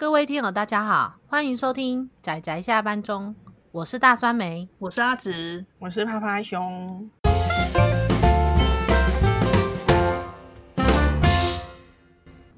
各位听友，大家好，欢迎收听仔仔下班中，我是大酸梅，我是阿直，我是啪啪熊。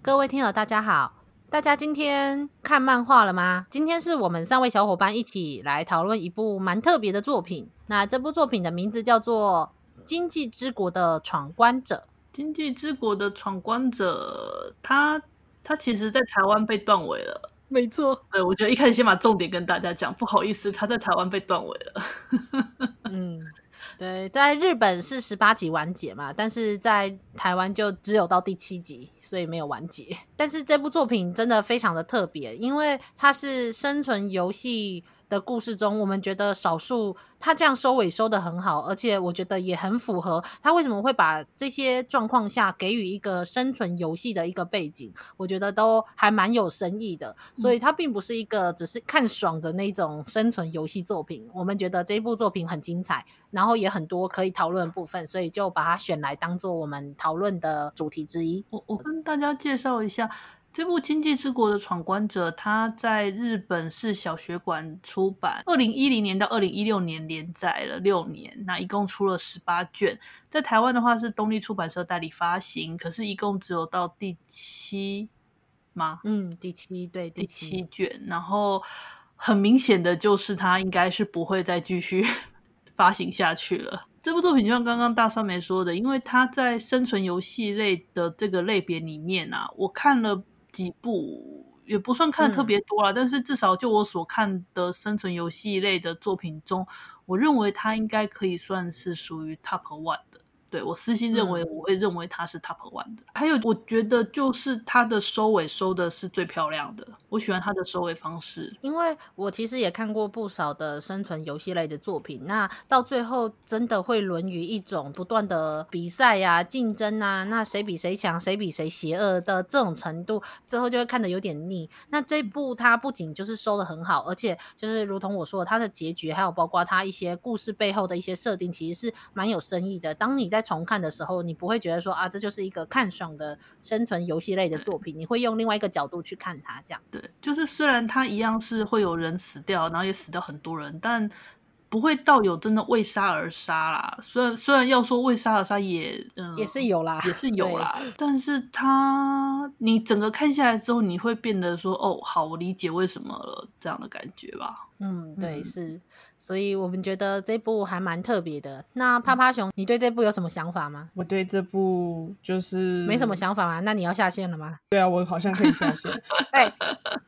各位听友，大家好，大家今天看漫画了吗？今天是我们三位小伙伴一起来讨论一部蛮特别的作品。那这部作品的名字叫做《经济之国的闯关者》。经济之国的闯关者，他。他其实，在台湾被断尾了。没错，对，我觉得一开始先把重点跟大家讲。不好意思，他在台湾被断尾了。嗯，对，在日本是十八集完结嘛，但是在台湾就只有到第七集，所以没有完结。但是这部作品真的非常的特别，因为它是生存游戏的故事中，我们觉得少数他这样收尾收的很好，而且我觉得也很符合他为什么会把这些状况下给予一个生存游戏的一个背景，我觉得都还蛮有深意的。所以它并不是一个只是看爽的那种生存游戏作品。我们觉得这一部作品很精彩，然后也很多可以讨论的部分，所以就把它选来当做我们讨论的主题之一。我我跟大家介绍一下。这部《经济之国的闯关者》，它在日本是小学馆出版，二零一零年到二零一六年连载了六年，那一共出了十八卷。在台湾的话是东立出版社代理发行，可是一共只有到第七吗？嗯，第七，对，第七，卷。然后很明显的就是它应该是不会再继续 发行下去了。这部作品就像刚刚大酸梅说的，因为它在生存游戏类的这个类别里面啊，我看了。几部也不算看的特别多了，嗯，但是至少就我所看的生存游戏类的作品中，我认为它应该可以算是属于 top one 的。对，我私心认为，我会认为它是 top one 的。嗯。还有，我觉得就是它的收尾收的是最漂亮的。我喜欢它的收尾方式，因为我其实也看过不少的生存游戏类的作品。那到最后真的会沦于一种不断的比赛呀、啊、竞争啊，那谁比谁强，谁比谁邪恶的这种程度，最后就会看得有点腻。那这部它不仅就是收的很好，而且就是如同我说的，它的结局还有包括它一些故事背后的一些设定，其实是蛮有深意的。当你在重看的时候，你不会觉得说啊，这就是一个看爽的生存游戏类的作品，你会用另外一个角度去看它。这样对，就是虽然它一样是会有人死掉，然后也死掉很多人，但不会到有真的为杀而杀啦。虽然虽然要说为杀而杀也嗯也是有啦，也是有啦，但是它你整个看下来之后，你会变得说哦，好，我理解为什么了这样的感觉吧。嗯，对，嗯、是。所以我们觉得这部还蛮特别的。那趴趴熊，你对这部有什么想法吗？我对这部就是没什么想法吗？那你要下线了吗？对啊，我好像可以下线。哎，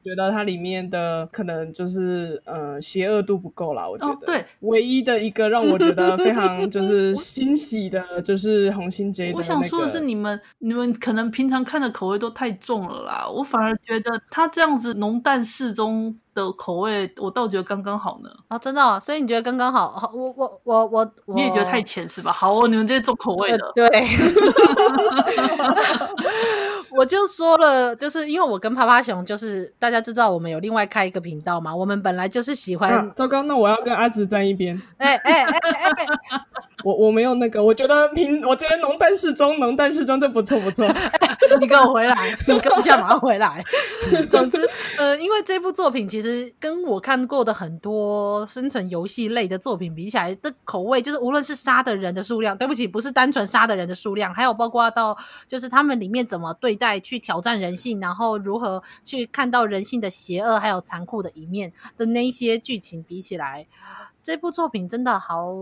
觉得它里面的可能就是呃邪恶度不够啦。我觉得、哦、对，唯一的一个让我觉得非常 就是欣喜的，就是红心 J 的、那个。我想说的是，你们你们可能平常看的口味都太重了啦。我反而觉得它这样子浓淡适中。的口味，我倒觉得刚刚好呢。哦，真的、哦，所以你觉得刚刚好？我我我我，你也觉得太浅是吧？好哦，你们这些重口味的，呃、对。我就说了，就是因为我跟趴趴熊，就是大家知道我们有另外开一个频道嘛。我们本来就是喜欢。啊、糟糕，那我要跟阿直站一边。哎哎哎哎！我我没有那个，我觉得平，我觉得浓淡适中，浓淡适中，这不错不错。你给我回来，你跟我下马上回来。总之，呃，因为这部作品其实跟我看过的很多生存游戏类的作品比起来，这口味就是无论是杀的人的数量，对不起，不是单纯杀的人的数量，还有包括到就是他们里面怎么对待。去挑战人性，然后如何去看到人性的邪恶还有残酷的一面的那一些剧情比起来，这部作品真的好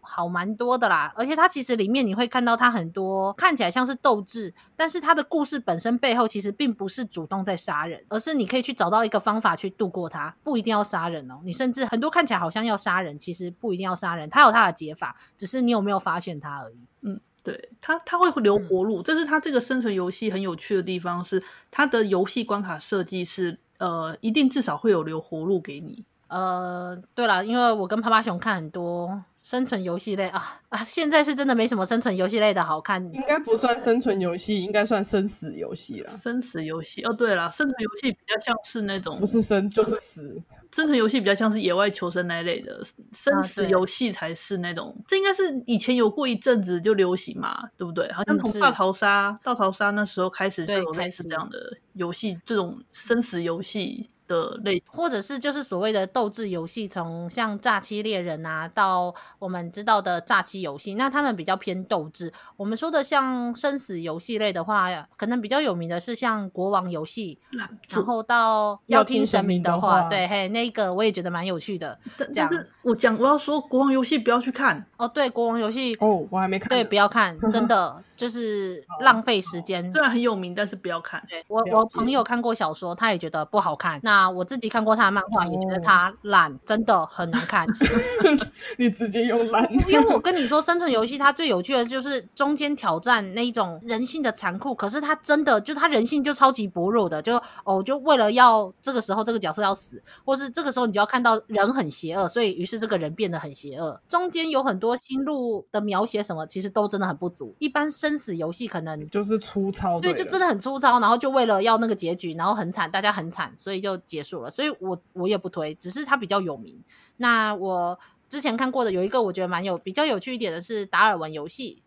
好蛮多的啦。而且它其实里面你会看到它很多看起来像是斗智，但是它的故事本身背后其实并不是主动在杀人，而是你可以去找到一个方法去度过它，不一定要杀人哦。你甚至很多看起来好像要杀人，其实不一定要杀人，它有它的解法，只是你有没有发现它而已。嗯。对它它会留活路，这是它这个生存游戏很有趣的地方，是它的游戏关卡设计是呃，一定至少会有留活路给你。呃，对了，因为我跟趴趴熊看很多生存游戏类啊啊，现在是真的没什么生存游戏类的好看，应该不算生存游戏，应该算生死游戏了。生死游戏哦，对了，生存游戏比较像是那种不是生就是死。生存游戏比较像是野外求生那一类的，生死游戏才是那种。啊、这应该是以前有过一阵子就流行嘛，对不对？好像从大逃杀、大逃杀那时候开始就有类似这样的游戏，这种生死游戏。的类，或者是就是所谓的斗智游戏，从像诈欺猎人啊，到我们知道的诈欺游戏，那他们比较偏斗智。我们说的像生死游戏类的话，可能比较有名的是像国王游戏，然后到要听神明的话，对，嘿，那个我也觉得蛮有趣的。但是我讲我要说国王游戏不要去看哦，对，国王游戏哦，我还没看，对，不要看，真的。就是浪费时间，虽然很有名，但是不要看。对，我我朋友看过小说，他也觉得不好看。那我自己看过他的漫画，也觉得他烂，真的很难看。你直接用烂？因为我跟你说，生存游戏它最有趣的就是中间挑战那一种人性的残酷。可是他真的就他人性就超级薄弱的，就哦，就为了要这个时候这个角色要死，或是这个时候你就要看到人很邪恶，所以于是这个人变得很邪恶。中间有很多心路的描写，什么其实都真的很不足。一般生生死游戏可能就是粗糙，对，就真的很粗糙，然后就为了要那个结局，然后很惨，大家很惨，所以就结束了。所以我我也不推，只是它比较有名。那我之前看过的有一个，我觉得蛮有比较有趣一点的是达尔文游戏，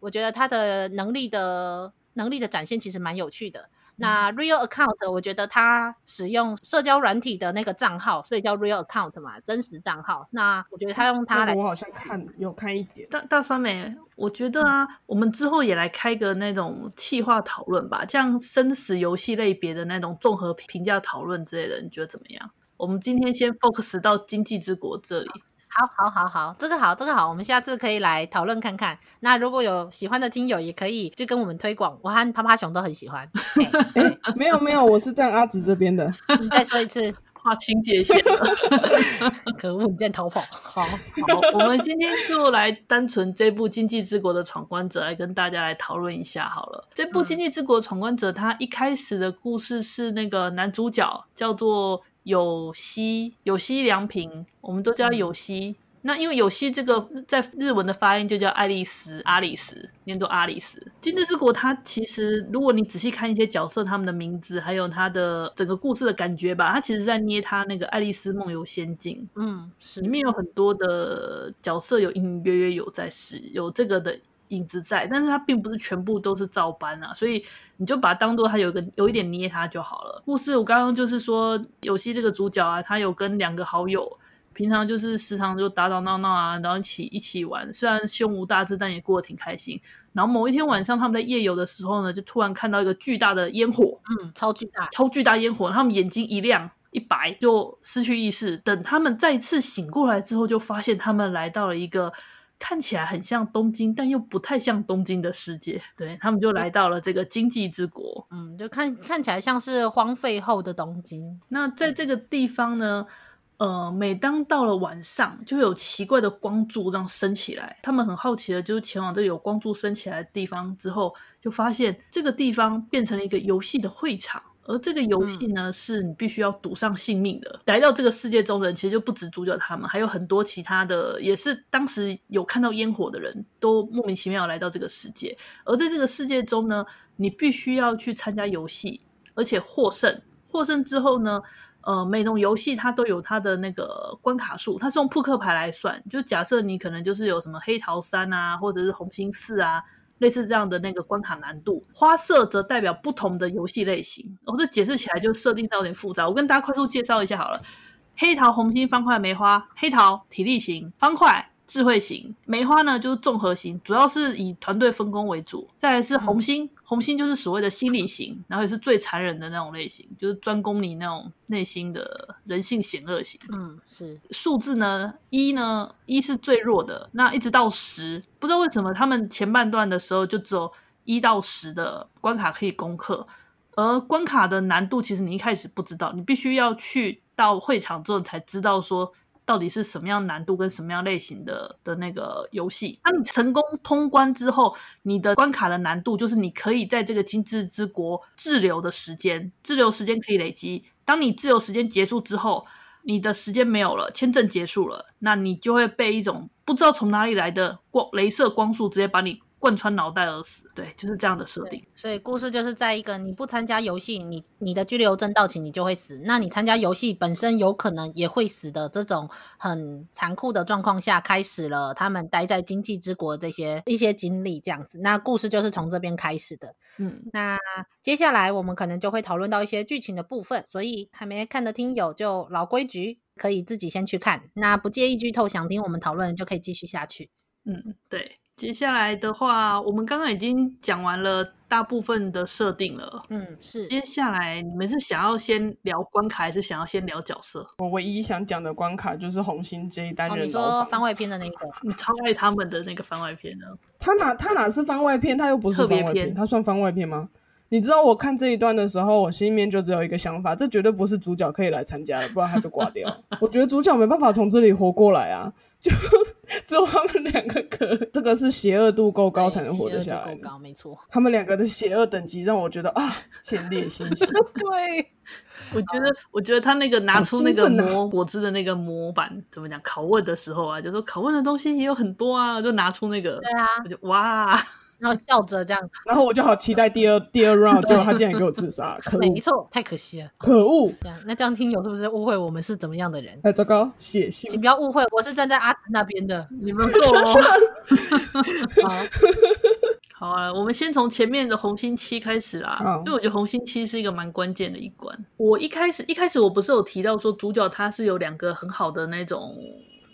我觉得它的能力的能力的展现其实蛮有趣的。那 Real Account，我觉得他使用社交软体的那个账号，所以叫 Real Account 嘛，真实账号。那我觉得他用它来，我好像看有看一点。大大酸梅，我觉得啊，嗯、我们之后也来开个那种企划讨论吧，像生死游戏类别的那种综合评价讨论之类的，你觉得怎么样？我们今天先 focus 到经济之国这里。好，好，好，好，这个好，这个好，我们下次可以来讨论看看。那如果有喜欢的听友，也可以就跟我们推广。我和趴趴熊都很喜欢。没有没有，我是站阿紫这边的。你再说一次，划清界线了。可恶，你在逃跑。好，好，我们今天就来单纯这部《经济之国的闯关者》来跟大家来讨论一下好了。这部《经济之国闯关者》它一开始的故事是那个男主角叫做。有希有希良平，我们都叫有希。嗯、那因为有希这个在日文的发音就叫爱丽丝、阿里斯，念作阿里斯。今际之国，它其实如果你仔细看一些角色他们的名字，还有它的整个故事的感觉吧，它其实在捏他那个《爱丽丝梦游仙境》。嗯，是里面有很多的角色有隐隐约约有在使有这个的。影子在，但是它并不是全部都是照搬啊，所以你就把它当做它有一个有一点捏它就好了。故事我刚刚就是说，游戏这个主角啊，他有跟两个好友，平常就是时常就打打闹闹啊，然后一起一起玩，虽然胸无大志，但也过得挺开心。然后某一天晚上，他们在夜游的时候呢，就突然看到一个巨大的烟火，嗯，超巨大，超巨大烟火，他们眼睛一亮一白，就失去意识。等他们再次醒过来之后，就发现他们来到了一个。看起来很像东京，但又不太像东京的世界。对，他们就来到了这个经济之国，嗯，就看看起来像是荒废后的东京。那在这个地方呢，呃，每当到了晚上，就会有奇怪的光柱这样升起来。他们很好奇的，就是前往这个有光柱升起来的地方之后，就发现这个地方变成了一个游戏的会场。而这个游戏呢，嗯、是你必须要赌上性命的。来到这个世界中的人，其实就不止主角他们，还有很多其他的，也是当时有看到烟火的人都莫名其妙来到这个世界。而在这个世界中呢，你必须要去参加游戏，而且获胜。获胜之后呢，呃，每种游戏它都有它的那个关卡数，它是用扑克牌来算。就假设你可能就是有什么黑桃三啊，或者是红心四啊。类似这样的那个关卡难度，花色则代表不同的游戏类型。我、这解释起来就设定到有点复杂，我跟大家快速介绍一下好了。黑桃、红心、方块、梅花。黑桃体力型，方块智慧型，梅花呢就是综合型，主要是以团队分工为主。再来是红心。嗯红心就是所谓的心理型，然后也是最残忍的那种类型，就是专攻你那种内心的人性险恶型。嗯，是。数字呢，一呢，一是最弱的，那一直到十，不知道为什么他们前半段的时候就只有一到十的关卡可以攻克，而关卡的难度其实你一开始不知道，你必须要去到会场之后才知道说。到底是什么样难度跟什么样类型的的那个游戏？当你成功通关之后，你的关卡的难度就是你可以在这个精致之国滞留的时间，滞留时间可以累积。当你滞留时间结束之后，你的时间没有了，签证结束了，那你就会被一种不知道从哪里来的光镭射光束直接把你贯穿脑袋而死。对，就是这样的设定。所以故事就是在一个你不参加游戏，你你的拘留证到期，你就会死。那你参加游戏本身有可能也会死的这种很残酷的状况下，开始了他们待在经济之国这些一些经历，这样子。那故事就是从这边开始的。嗯，那接下来我们可能就会讨论到一些剧情的部分，所以还没看的听友就老规矩，可以自己先去看。那不介意剧透，想听我们讨论就可以继续下去。嗯，对。接下来的话，我们刚刚已经讲完了大部分的设定了。嗯，是。接下来你们是想要先聊关卡，还是想要先聊角色？我唯一想讲的关卡就是红星这一单元。哦，你说番外篇的那个，你超爱他们的那个番外篇呢？他哪他哪是番外篇？他又不是番外篇，他算番外篇吗？你知道我看这一段的时候，我心里面就只有一个想法，这绝对不是主角可以来参加的，不然他就挂掉。我觉得主角没办法从这里活过来啊，就 只有他们两个可。这个是邪恶度够高才能活得下来。够高，没错。他们两个的邪恶等级让我觉得啊，前列腺息。对，我觉得，我觉得他那个拿出那个磨果汁的那个模板，怎么讲？拷问的时候啊，就说拷问的东西也有很多啊，就拿出那个，对啊，我就哇。然后笑着这样，然后我就好期待第二第二 round，结果他竟然给我自杀，可恶！没错，太可惜了，可恶！这样，那这样听友是不是误会我们是怎么样的人？哎糟糕，血腥！请不要误会，我是站在阿紫那边的，你们 错了。好，好啊，我们先从前面的红心七开始啦，因为我觉得红心七是一个蛮关键的一关。我一开始一开始我不是有提到说主角他是有两个很好的那种。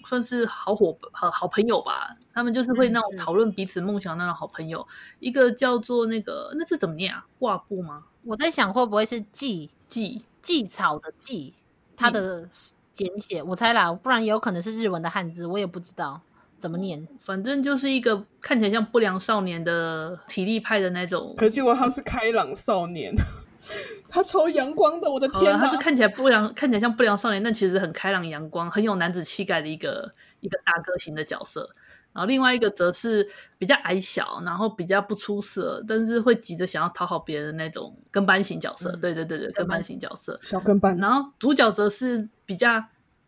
算是好伙好好朋友吧，他们就是会那种讨论彼此梦想那种好朋友。嗯、一个叫做那个，那是怎么念啊？挂布吗？我在想会不会是蓟蓟蓟草的蓟，它的简写，我猜啦，不然也有可能是日文的汉字，我也不知道怎么念。反正就是一个看起来像不良少年的体力派的那种，可结果他是开朗少年。他超阳光的，我的天！他是看起来不良，看起来像不良少年，但其实很开朗阳光，很有男子气概的一个一个大哥型的角色。然后另外一个则是比较矮小，然后比较不出色，但是会急着想要讨好别人的那种跟班型角色。嗯、对对对对，跟班型角色，小跟班。然后主角则是比较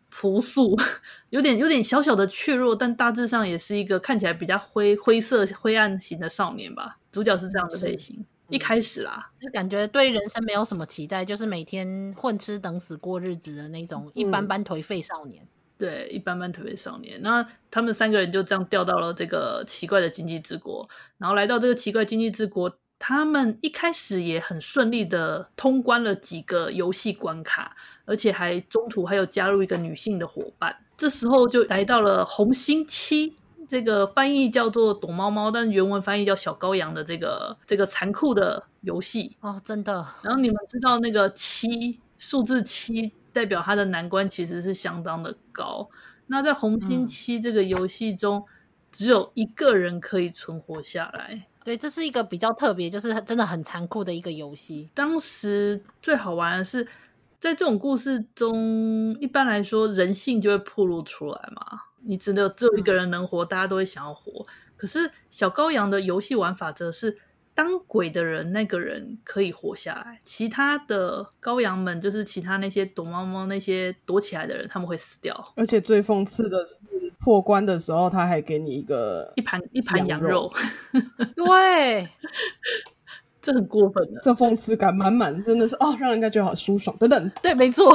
朴素，有点有点小小的怯弱，但大致上也是一个看起来比较灰灰色灰暗型的少年吧。主角是这样的类型。一开始啦，就感觉对人生没有什么期待，就是每天混吃等死过日子的那种一般般颓废少年。嗯、对，一般般颓废少年。那他们三个人就这样掉到了这个奇怪的经济之国，然后来到这个奇怪经济之国，他们一开始也很顺利的通关了几个游戏关卡，而且还中途还有加入一个女性的伙伴。这时候就来到了红心七。这个翻译叫做躲猫猫，但原文翻译叫小羔羊的这个这个残酷的游戏哦，真的。然后你们知道那个七数字七代表它的难关其实是相当的高。那在红心七这个游戏中，嗯、只有一个人可以存活下来。对，这是一个比较特别，就是真的很残酷的一个游戏。当时最好玩的是，在这种故事中，一般来说人性就会暴露出来嘛。你只有只有一个人能活，嗯、大家都会想要活。可是小羔羊的游戏玩法则是，当鬼的人那个人可以活下来，其他的羔羊们就是其他那些躲猫猫那些躲起来的人，他们会死掉。而且最讽刺的是，破关的时候他还给你一个一盘一盘羊肉。对。这很过分的，这讽刺感满满，真的是哦，让人家觉得好舒爽。等等，对，没错，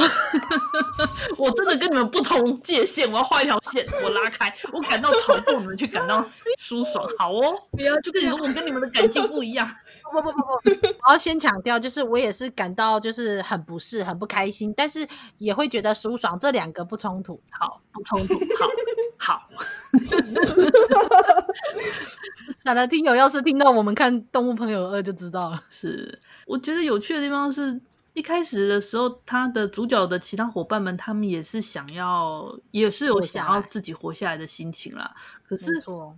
我真的跟你们不同界限，我要画一条线，我拉开，我感到嘲讽，你们去感到舒爽。好哦，不要，就跟你说，我跟你们的感情不一样。不不不不，我要先强调，就是我也是感到就是很不适、很不开心，但是也会觉得舒爽。这两个不冲突，好，不冲突，好，好。想来听友要是听到我们看《动物朋友二》就知道了。是，我觉得有趣的地方是，一开始的时候，他的主角的其他伙伴们，他们也是想要，也是有想要自己活下来的心情啦。可是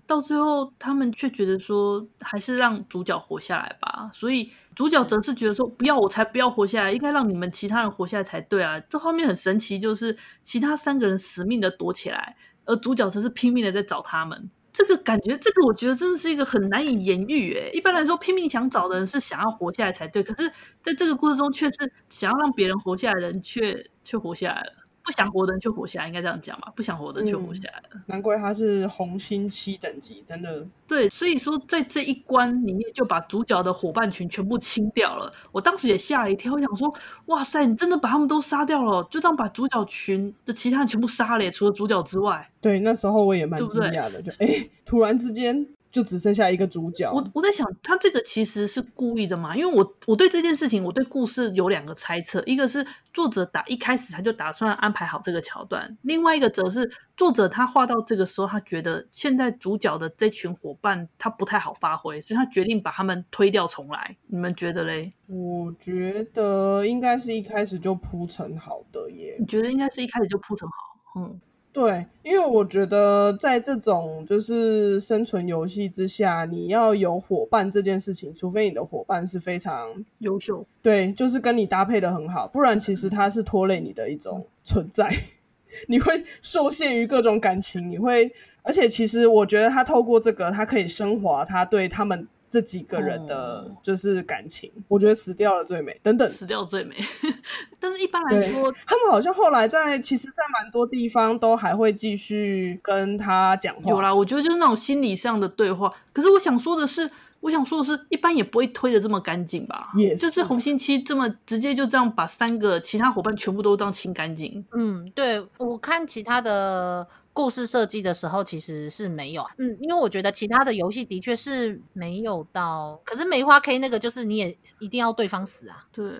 到最后，他们却觉得说，还是让主角活下来吧。所以主角则是觉得说，不要，我才不要活下来，应该让你们其他人活下来才对啊。这画面很神奇，就是其他三个人死命的躲起来，而主角则是拼命的在找他们。这个感觉，这个我觉得真的是一个很难以言喻诶。一般来说，拼命想找的人是想要活下来才对，可是在这个故事中，却是想要让别人活下来的人却却活下来了。不想活的人就活下来，应该这样讲吧？不想活的人就活下来了。嗯，难怪他是红心七等级，真的。对，所以说在这一关里面就把主角的伙伴群全部清掉了。我当时也吓了一跳，我想说，哇塞，你真的把他们都杀掉了？就这样把主角群的其他人全部杀了，除了主角之外。对，那时候我也蛮惊讶的，就哎，突然之间。就只剩下一个主角。我我在想，他这个其实是故意的嘛？因为我我对这件事情，我对故事有两个猜测，一个是作者打一开始他就打算安排好这个桥段，另外一个则是作者他画到这个时候，他觉得现在主角的这群伙伴他不太好发挥，所以他决定把他们推掉重来。你们觉得嘞？我觉得应该是一开始就铺成好的耶。你觉得应该是一开始就铺成好？嗯。对，因为我觉得在这种就是生存游戏之下，你要有伙伴这件事情，除非你的伙伴是非常优秀，对，就是跟你搭配的很好，不然其实他是拖累你的一种存在，你会受限于各种感情，你会，而且其实我觉得他透过这个，他可以升华他对他们。这几个人的就是感情，哦、我觉得死掉了最美。等等，死掉最美。但是一般来说，他们好像后来在，其实，在蛮多地方都还会继续跟他讲话。有啦，我觉得就是那种心理上的对话。可是我想说的是，我想说的是，一般也不会推的这么干净吧？也是，就是红心期这么直接就这样把三个其他伙伴全部都当清干净。嗯，对，我看其他的。故事设计的时候其实是没有，嗯，因为我觉得其他的游戏的确是没有到，可是梅花 K 那个就是你也一定要对方死啊。对，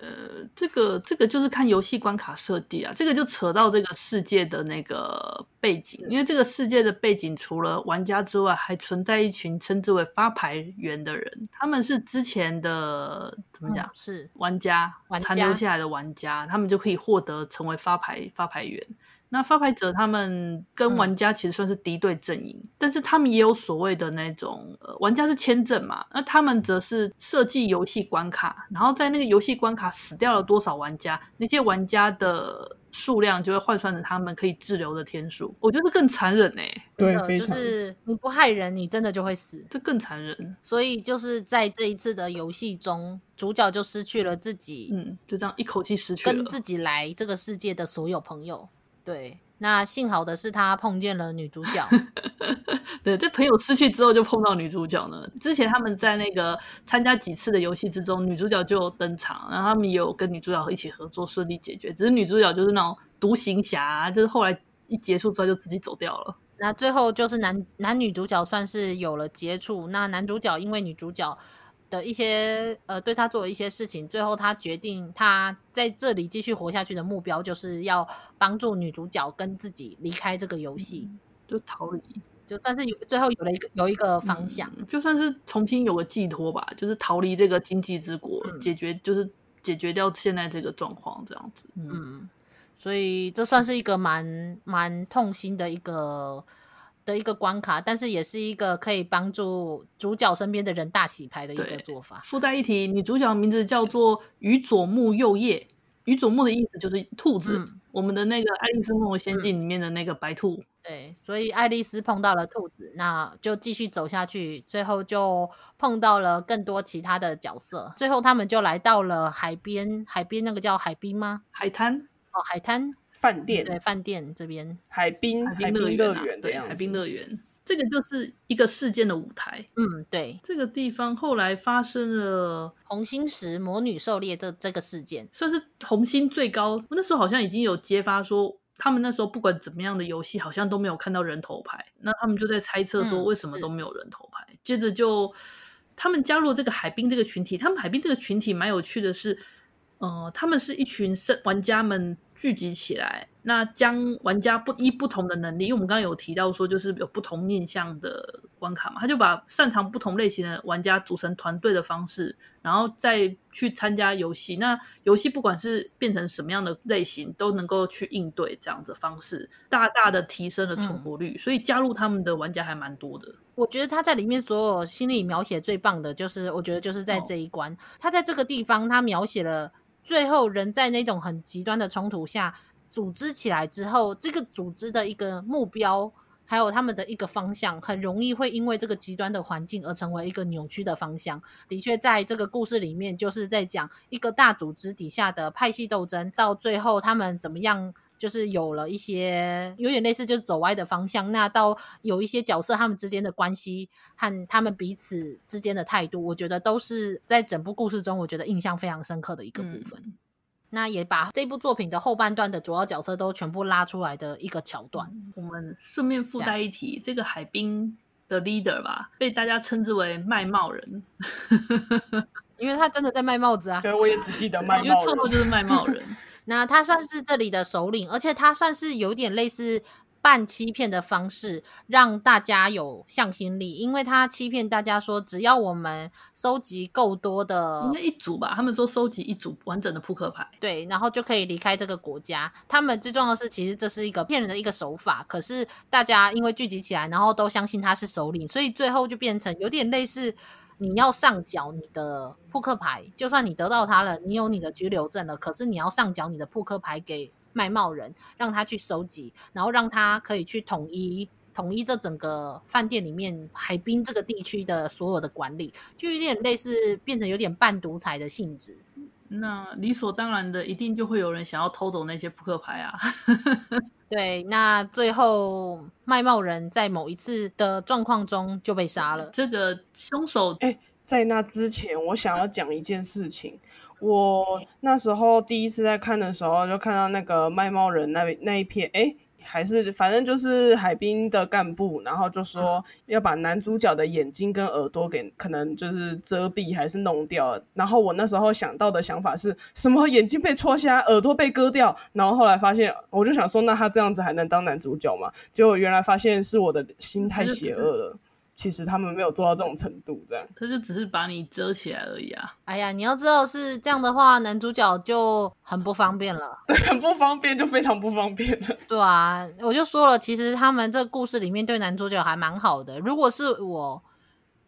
这个这个就是看游戏关卡设计啊，这个就扯到这个世界的那个背景，因为这个世界的背景除了玩家之外，还存在一群称之为发牌员的人，他们是之前的怎么讲？嗯，是玩家，玩家残留下来的玩家，他们就可以获得成为发牌发牌员。那发牌者他们跟玩家其实算是敌对阵营，嗯、但是他们也有所谓的那种，呃，玩家是签证嘛，那他们则是设计游戏关卡，然后在那个游戏关卡死掉了多少玩家，那些玩家的数量就会换算成他们可以滞留的天数。我觉得更残忍哎、欸，对，就是你不害人，你真的就会死，这更残忍。所以就是在这一次的游戏中，主角就失去了自己，嗯，就这样一口气失去了跟自己来这个世界的所有朋友。对，那幸好的是他碰见了女主角。对，这朋友失去之后就碰到女主角呢。之前他们在那个参加几次的游戏之中，女主角就登场，然后他们也有跟女主角一起合作，顺利解决。只是女主角就是那种独行侠，就是后来一结束之后就自己走掉了。那最后就是男男女主角算是有了接触。那男主角因为女主角。的一些呃，对他做了一些事情，最后他决定他在这里继续活下去的目标，就是要帮助女主角跟自己离开这个游戏，嗯、就逃离，就算是有最后有了一个有一个方向，嗯，就算是重新有个寄托吧，就是逃离这个经济之国，嗯、解决就是解决掉现在这个状况这样子。嗯，嗯，所以这算是一个蛮蛮痛心的一个。的一个关卡，但是也是一个可以帮助主角身边的人大洗牌的一个做法。附带一提，女主角的名字叫做宇佐木右叶，宇佐木的意思就是兔子。嗯、我们的那个《爱丽丝梦游仙境》里面的那个白兔。对，所以爱丽丝碰到了兔子，那就继续走下去，最后就碰到了更多其他的角色，最后他们就来到了海边，海边那个叫海滨吗？海滩哦，海滩。饭店对，饭店这边海滨海滨乐园对，海滨乐园这个就是一个事件的舞台。嗯，对，这个地方后来发生了红星石魔女狩猎这这个事件，算是红星最高。那时候好像已经有揭发说，他们那时候不管怎么样的游戏，好像都没有看到人头牌。那他们就在猜测说，为什么都没有人头牌？嗯、接着就他们加入这个海滨这个群体。他们海滨这个群体蛮有趣的是，呃，他们是一群玩家们。聚集起来，那将玩家不依不同的能力，因为我们刚刚有提到说，就是有不同面向的关卡嘛，他就把擅长不同类型的玩家组成团队的方式，然后再去参加游戏。那游戏不管是变成什么样的类型，都能够去应对这样子的方式，大大的提升了存活率。嗯、所以加入他们的玩家还蛮多的。我觉得他在里面所有心理描写最棒的就是，我觉得就是在这一关，哦、他在这个地方他描写了。最后，人在那种很极端的冲突下组织起来之后，这个组织的一个目标，还有他们的一个方向，很容易会因为这个极端的环境而成为一个扭曲的方向。的确，在这个故事里面，就是在讲一个大组织底下的派系斗争，到最后他们怎么样就是有了一些有点类似就是走歪的方向。那到有一些角色他们之间的关系和他们彼此之间的态度，我觉得都是在整部故事中我觉得印象非常深刻的一个部分。嗯、那也把这部作品的后半段的主要角色都全部拉出来的一个桥段。嗯、我们顺便附带一提，这个海滨的 leader 吧，被大家称之为卖帽人。因为他真的在卖帽子啊！对，我也只记得卖帽人，因为错误就是卖帽人。那他算是这里的首领，而且他算是有点类似半欺骗的方式，让大家有向心力。因为他欺骗大家说，只要我们收集够多的，应该一组吧？他们说收集一组完整的扑克牌，对，然后就可以离开这个国家。他们最重要的是，其实这是一个骗人的一个手法。可是大家因为聚集起来，然后都相信他是首领，所以最后就变成有点类似。你要上缴你的扑克牌，就算你得到它了，你有你的居留证了，可是你要上缴你的扑克牌给卖帽人，让他去收集，然后让他可以去统一统一这整个饭店里面海滨这个地区的所有的管理，就有点类似变成有点半独裁的性质。那理所当然的，一定就会有人想要偷走那些扑克牌啊。对，那最后卖帽人在某一次的状况中就被杀了。这个凶手，哎，在那之前，我想要讲一件事情。我那时候第一次在看的时候，就看到那个卖帽人那那一片，哎。还是反正就是海滨的干部，然后就说要把男主角的眼睛跟耳朵给可能就是遮蔽还是弄掉。然后我那时候想到的想法是什么？眼睛被戳瞎，耳朵被割掉。然后后来发现，我就想说，那他这样子还能当男主角吗？结果原来发现是我的心太邪恶了。其实他们没有做到这种程度，这样他就只是把你遮起来而已啊！哎呀，你要知道是这样的话，男主角就很不方便了，对，很不方便，就非常不方便了。对啊，我就说了，其实他们这故事里面对男主角还蛮好的。如果是我，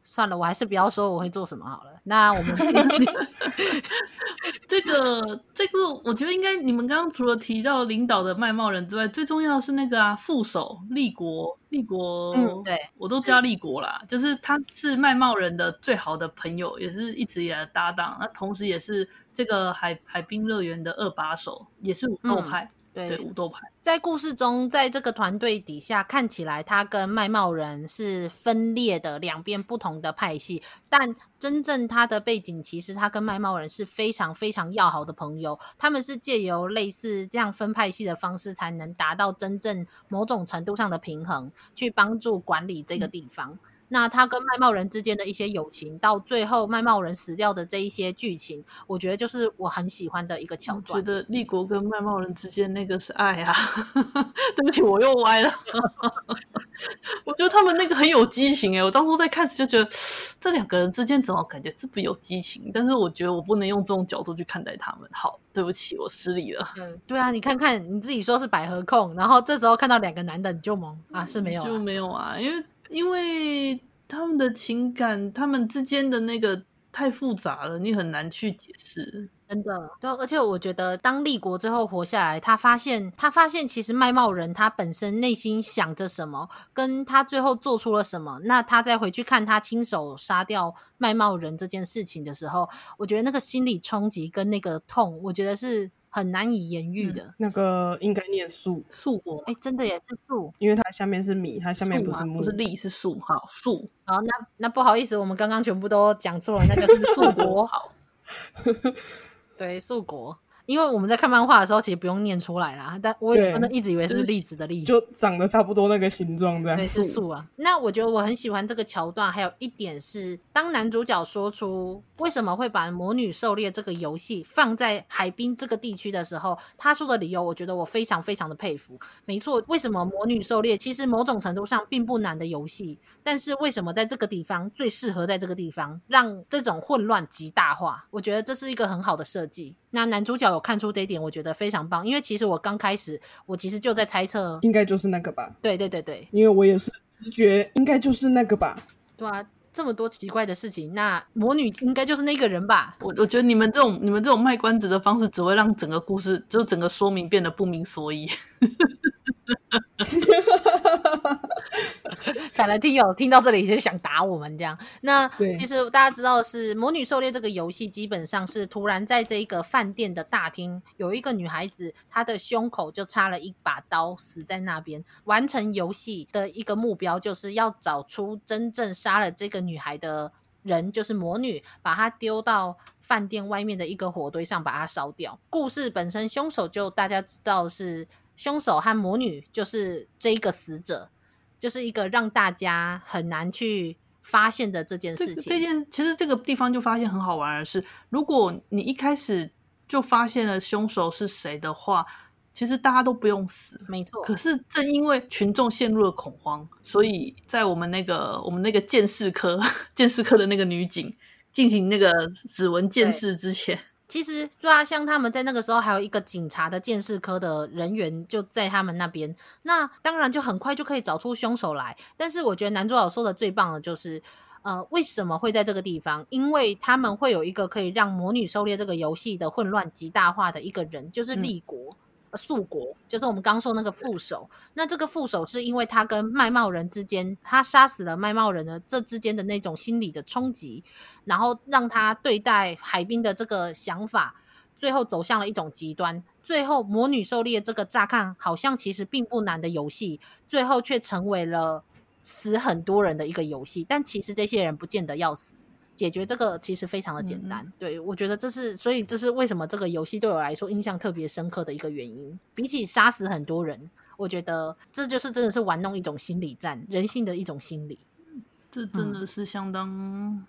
算了，我还是不要说我会做什么好了。那我们继续。这个这个，我觉得应该你们刚刚除了提到领导的卖帽人之外，最重要的是那个啊副手立国，立国，嗯，对，我都叫立国啦，就是他是卖帽人的最好的朋友，也是一直以来的搭档，那同时也是这个海海滨乐园的二把手，也是武斗派。嗯对，武斗派在故事中，在这个团队底下看起来，他跟卖帽人是分裂的两边不同的派系，但真正他的背景，其实他跟卖帽人是非常非常要好的朋友，他们是借由类似这样分派系的方式，才能达到真正某种程度上的平衡，去帮助管理这个地方。嗯那他跟卖帽人之间的一些友情，到最后卖帽人死掉的这一些剧情，我觉得就是我很喜欢的一个桥段。我觉得立国跟卖帽人之间那个是爱啊！对不起，我又歪了。我觉得他们那个很有激情诶，我当初在看时就觉得这两个人之间怎么感觉这么有激情？但是我觉得我不能用这种角度去看待他们。好，对不起，我失礼了。嗯，对啊，你看看你自己说是百合控，然后这时候看到两个男的你就懵啊？是没有、啊？就没有啊，因为。因为他们的情感，他们之间的那个太复杂了，你很难去解释。真的，对，而且我觉得，当立国最后活下来，他发现，他发现其实卖帽人他本身内心想着什么，跟他最后做出了什么，那他再回去看他亲手杀掉卖帽人这件事情的时候，我觉得那个心理冲击跟那个痛，我觉得是。很难以言喻的，嗯、那个应该念粟粟国，哎，真的也是粟，因为它下面是米，它下面不是木，不是粒，是粟，好粟。好，那那不好意思，我们刚刚全部都讲错了，那个是粟国，好，对，粟国。因为我们在看漫画的时候，其实不用念出来啦，但我真的一直以为是栗子的栗，就长得差不多那个形状这样。对，是树啊。那我觉得我很喜欢这个桥段，还有一点是，当男主角说出为什么会把魔女狩猎这个游戏放在海滨这个地区的时候，他说的理由，我觉得我非常非常的佩服。没错，为什么魔女狩猎其实某种程度上并不难的游戏，但是为什么在这个地方最适合在这个地方让这种混乱极大化？我觉得这是一个很好的设计。那男主角有看出这一点，我觉得非常棒。因为其实我刚开始，我其实就在猜测，应该就是那个吧。对对对对，因为我也是直觉，应该就是那个吧。对啊，这么多奇怪的事情，那魔女应该就是那个人吧？我我觉得你们这种你们这种卖关子的方式，只会让整个故事就整个说明变得不明所以。可能听友听到这里就想打我们这样。那其实大家知道的是《魔女狩猎》这个游戏，基本上是突然在这一个饭店的大厅，有一个女孩子，她的胸口就插了一把刀，死在那边。完成游戏的一个目标，就是要找出真正杀了这个女孩的人，就是魔女，把她丢到饭店外面的一个火堆上，把她烧掉。故事本身，凶手就大家知道是凶手和魔女，就是这个死者。就是一个让大家很难去发现的这件事情。这，这件其实这个地方就发现很好玩的是，如果你一开始就发现了凶手是谁的话，其实大家都不用死。没错。可是正因为群众陷入了恐慌，所以在我们那个我们那个鉴识科 鉴识科的那个女警进行那个指纹鉴识之前。其实，抓啊，像他们在那个时候还有一个警察的鉴识科的人员就在他们那边，那当然就很快就可以找出凶手来。但是我觉得男主角说的最棒的就是，呃，为什么会在这个地方？因为他们会有一个可以让魔女狩猎这个游戏的混乱极大化的一个人，就是立国。嗯素国就是我们刚说那个副手，那这个副手是因为他跟卖帽人之间，他杀死了卖帽人的这之间的那种心理的冲击，然后让他对待海滨的这个想法，最后走向了一种极端。最后，魔女狩猎这个乍看好像其实并不难的游戏，最后却成为了死很多人的一个游戏。但其实这些人不见得要死。解决这个其实非常的简单，嗯、对，我觉得这是，所以这是为什么这个游戏对我来说印象特别深刻的一个原因。比起杀死很多人，我觉得这就是真的是玩弄一种心理战，人性的一种心理。这真的是相当，嗯、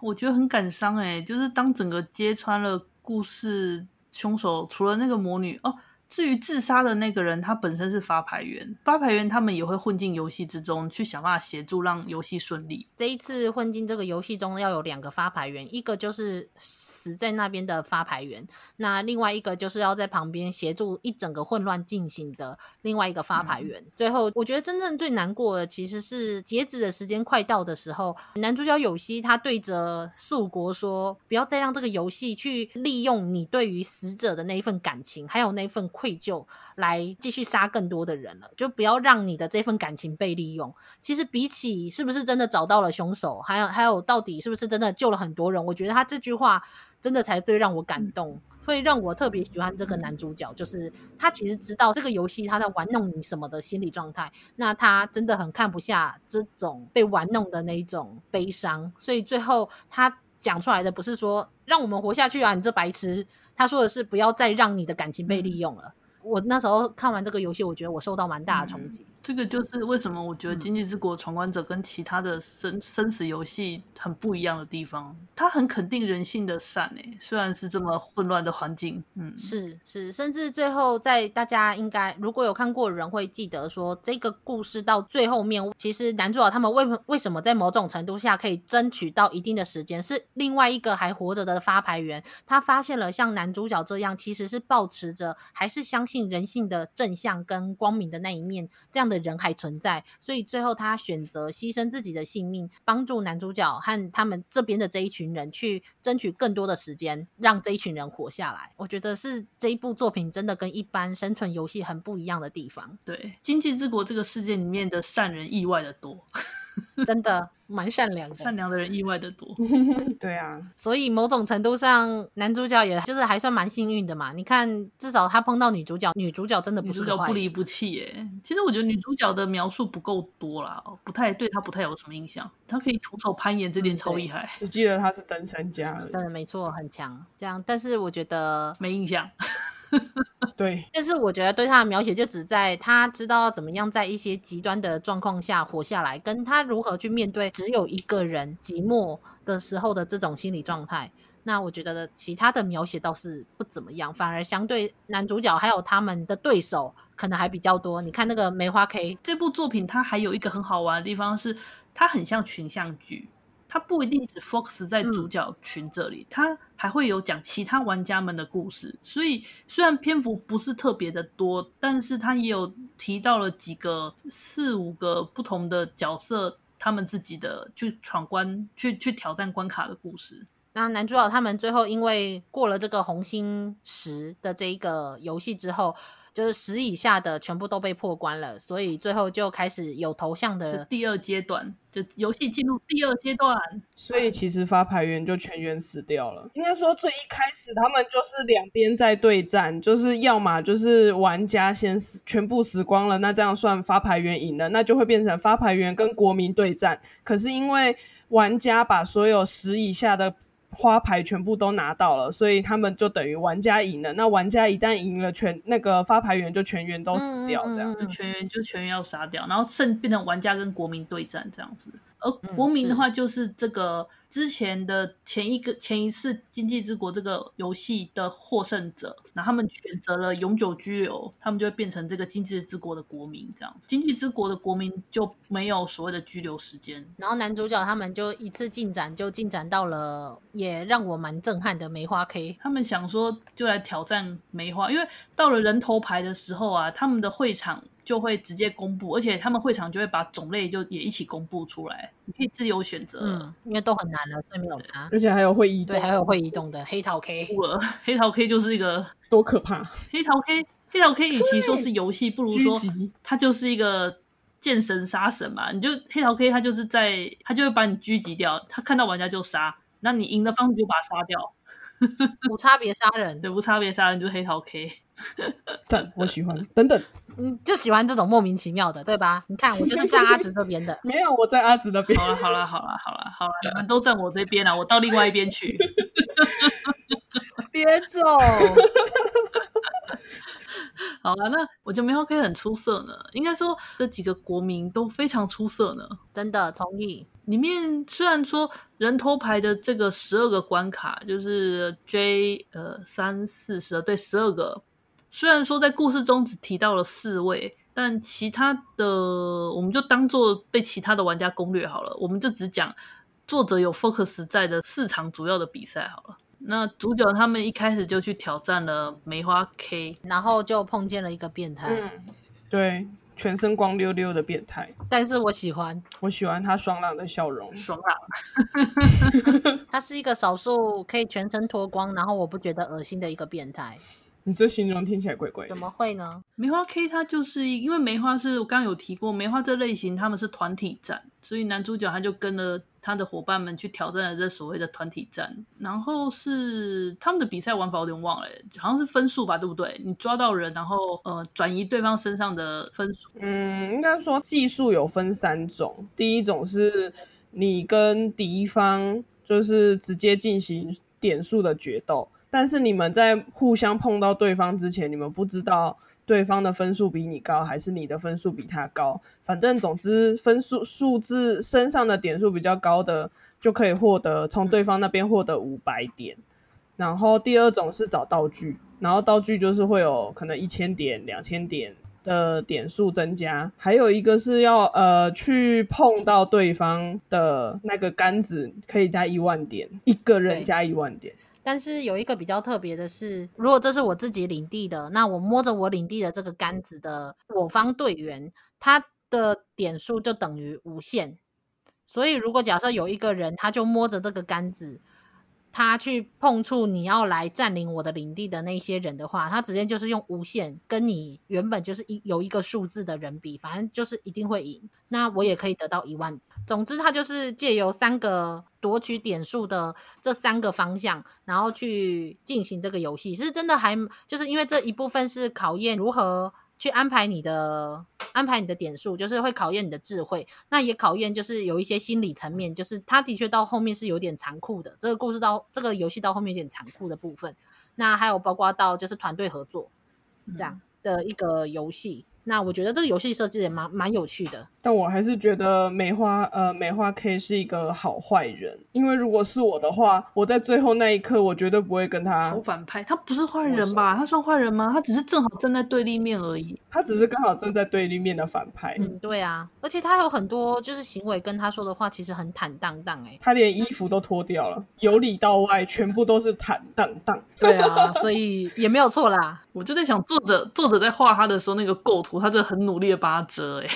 我觉得很感伤哎，就是当整个揭穿了故事凶手，除了那个魔女哦。至于自杀的那个人，他本身是发牌员，发牌员他们也会混进游戏之中，去想办法协助让游戏顺利。这一次混进这个游戏中要有两个发牌员，一个就是死在那边的发牌员，那另外一个就是要在旁边协助一整个混乱进行的另外一个发牌员。嗯、最后，我觉得真正最难过的其实是截止的时间快到的时候，男主角有希他对着素国说：“不要再让这个游戏去利用你对于死者的那一份感情，还有那份。”愧疚来继续杀更多的人了，就不要让你的这份感情被利用。其实比起是不是真的找到了凶手，还有还有到底是不是真的救了很多人，我觉得他这句话真的才最让我感动，会让我特别喜欢这个男主角。就是他其实知道这个游戏他在玩弄你什么的心理状态，那他真的很看不下这种被玩弄的那一种悲伤，所以最后他讲出来的不是说让我们活下去啊，你这白痴。他说的是不要再让你的感情被利用了。我那时候看完这个游戏，我觉得我受到蛮大的冲击。嗯这个就是为什么我觉得《经济之国闯关者》跟其他的生生死游戏很不一样的地方，它很肯定人性的善诶，虽然是这么混乱的环境，嗯，是是，甚至最后在大家应该如果有看过的人会记得说，这个故事到最后面，其实男主角他们为为什么在某种程度下可以争取到一定的时间，是另外一个还活着的发牌员，他发现了像男主角这样，其实是保持着还是相信人性的正向跟光明的那一面这样的。的人还存在，所以最后他选择牺牲自己的性命，帮助男主角和他们这边的这一群人去争取更多的时间，让这一群人活下来。我觉得是这一部作品真的跟一般生存游戏很不一样的地方。对，《经济之国》这个世界里面的善人意外的多。真的蛮善良的，善良的人意外的多。对啊，所以某种程度上，男主角也就是还算蛮幸运的嘛。你看，至少他碰到女主角，女主角真的不是女主角不离不弃耶。其实我觉得女主角的描述不够多啦，不太对她不太有什么印象。她可以徒手攀岩，这点超厉害。嗯、只记得她是登山家，真的没错，很强。这样，但是我觉得没印象。对，但是我觉得对他的描写就只在他知道怎么样在一些极端的状况下活下来，跟他如何去面对只有一个人寂寞的时候的这种心理状态。那我觉得其他的描写倒是不怎么样，反而相对男主角还有他们的对手可能还比较多。你看那个梅花 K 这部作品，它还有一个很好玩的地方是，它很像群像剧。它不一定只 focus 在主角群这里，它、嗯、还会有讲其他玩家们的故事。所以虽然篇幅不是特别的多，但是它也有提到了几个四五个不同的角色，他们自己的去闯关、去去挑战关卡的故事。那男主角他们最后因为过了这个红心十的这一个游戏之后。就是十以下的全部都被破关了，所以最后就开始有头像的第二阶段，就游戏进入第二阶段。所以其实发牌员就全员死掉了。应该说最一开始他们就是两边在对战，就是要么就是玩家先死，全部死光了，那这样算发牌员赢了，那就会变成发牌员跟国民对战。可是因为玩家把所有十以下的花牌全部都拿到了，所以他们就等于玩家赢了。那玩家一旦赢了，全那个发牌员就全员都死掉，这样，嗯嗯嗯、全员就全员要杀掉，然后剩变成玩家跟国民对战这样子。而国民的话，就是这个。之前的前一个前一次《经济之国》这个游戏的获胜者，那他们选择了永久居留，他们就会变成这个《经济之国》的国民，这样子，《经济之国》的国民就没有所谓的居留时间。然后男主角他们就一次进展，就进展到了也让我蛮震撼的梅花 K。他们想说就来挑战梅花，因为到了人头牌的时候啊，他们的会场。就会直接公布，而且他们会场就会把种类就也一起公布出来，你可以自由选择。嗯，因为都很难了，所以没有差。而且还有会移动，对，还有会移动的黑桃 K。黑桃 K 就是一个多可怕！黑桃 K，黑桃 K 与其说是游戏，不如说它就是一个见神杀神嘛。你就黑桃 K，它就是在，它就会把你狙击掉，他看到玩家就杀，那你赢的方式就把它杀掉。无差别杀人，对，无差别杀人就是黑桃 K。赞，我喜欢。等等，嗯，就喜欢这种莫名其妙的，对吧？你看，我就是站阿直这边的。没有，我在阿直那边。好了，好了，好了，好了，好了，你们都站我这边了，我到另外一边去。别走。好了，那我觉得梅花 K 很出色呢。应该说，这几个国民都非常出色呢。真的同意。里面虽然说人头牌的这个十二个关卡，就是 J 呃三四十二对十二个，虽然说在故事中只提到了四位，但其他的我们就当做被其他的玩家攻略好了。我们就只讲作者有 focus 在的四场主要的比赛好了。那主角他们一开始就去挑战了梅花 K，然后就碰见了一个变态。嗯，对。全身光溜溜的变态，但是我喜欢，我喜欢他爽朗的笑容，爽朗。他是一个少数可以全身脱光，然后我不觉得恶心的一个变态。你这形容听起来怪怪的。怎么会呢？梅花 K 它就是因为梅花是我刚刚有提过，梅花这类型他们是团体战，所以男主角他就跟了他的伙伴们去挑战了这所谓的团体战。然后是他们的比赛玩法有点忘了，好像是分数吧，对不对？你抓到人，然后呃转移对方身上的分数。嗯，应该说技术有分三种，第一种是你跟敌方就是直接进行点数的决斗。但是你们在互相碰到对方之前，你们不知道对方的分数比你高，还是你的分数比他高。反正总之，分数数字身上的点数比较高的，就可以获得从对方那边获得五百点。然后第二种是找道具，然后道具就是会有可能一千点、两千点的点数增加。还有一个是要呃去碰到对方的那个杆子，可以加一万点，一个人加一万点。但是有一个比较特别的是，如果这是我自己领地的，那我摸着我领地的这个杆子的我方队员，他的点数就等于无限。所以如果假设有一个人，他就摸着这个杆子。他去碰触你要来占领我的领地的那些人的话，他直接就是用无限跟你原本就是一有一个数字的人比，反正就是一定会赢。那我也可以得到一万。总之，他就是借由三个夺取点数的这三个方向，然后去进行这个游戏，是真的还就是因为这一部分是考验如何。去安排你的安排你的点数，就是会考验你的智慧，那也考验就是有一些心理层面，就是他的确到后面是有点残酷的。这个故事到这个游戏到后面有点残酷的部分，那还有包括到就是团队合作这样的一个游戏。那我觉得这个游戏设计也蛮蛮有趣的，但我还是觉得梅花呃梅花 K 是一个好坏人，因为如果是我的话，我在最后那一刻我绝对不会跟他好反派，他不是坏人吧？他算坏人吗？他只是正好站在对立面而已，他只是刚好站在对立面的反派。嗯，对啊，而且他有很多就是行为跟他说的话其实很坦荡荡哎，他连衣服都脱掉了，由里到外全部都是坦荡荡。对啊，所以也没有错啦。我就在想，作者作者在画他的时候那个构图。他真的很努力的把它遮，哎，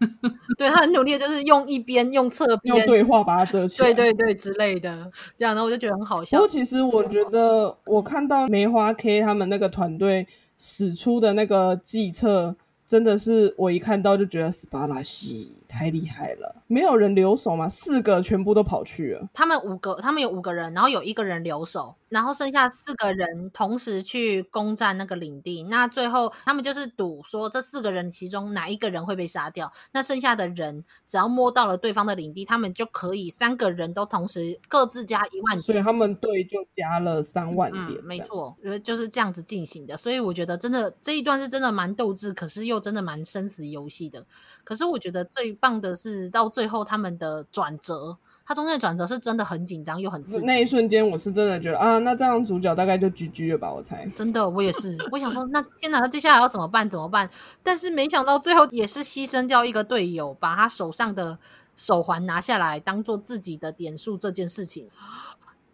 对，他很努力的就是用一边用侧边用对话把它遮起来，对对对之类的，这样，然后我就觉得很好笑。不过其实我觉得，我看到梅花 K 他们那个团队使出的那个计策，真的是我一看到就觉得斯巴拉西。太厉害了，没有人留守吗？四个全部都跑去了。他们五个，他们有五个人，然后有一个人留守，然后剩下四个人同时去攻占那个领地。那最后他们就是赌说，这四个人其中哪一个人会被杀掉，那剩下的人只要摸到了对方的领地，他们就可以三个人都同时各自加一万点。所以他们队就加了三万点。嗯，没错，就是这样子进行的。所以我觉得真的这一段是真的蛮斗志，可是又真的蛮生死游戏的。可是我觉得最棒的是到最后他们的转折，他中间的转折是真的很紧张又很刺激。那一瞬间我是真的觉得啊，那这样主角大概就 GG 了吧？我猜。真的，我也是。我想说，那天哪，他接下来要怎么办？怎么办？但是没想到最后也是牺牲掉一个队友，把他手上的手环拿下来，当做自己的点数这件事情。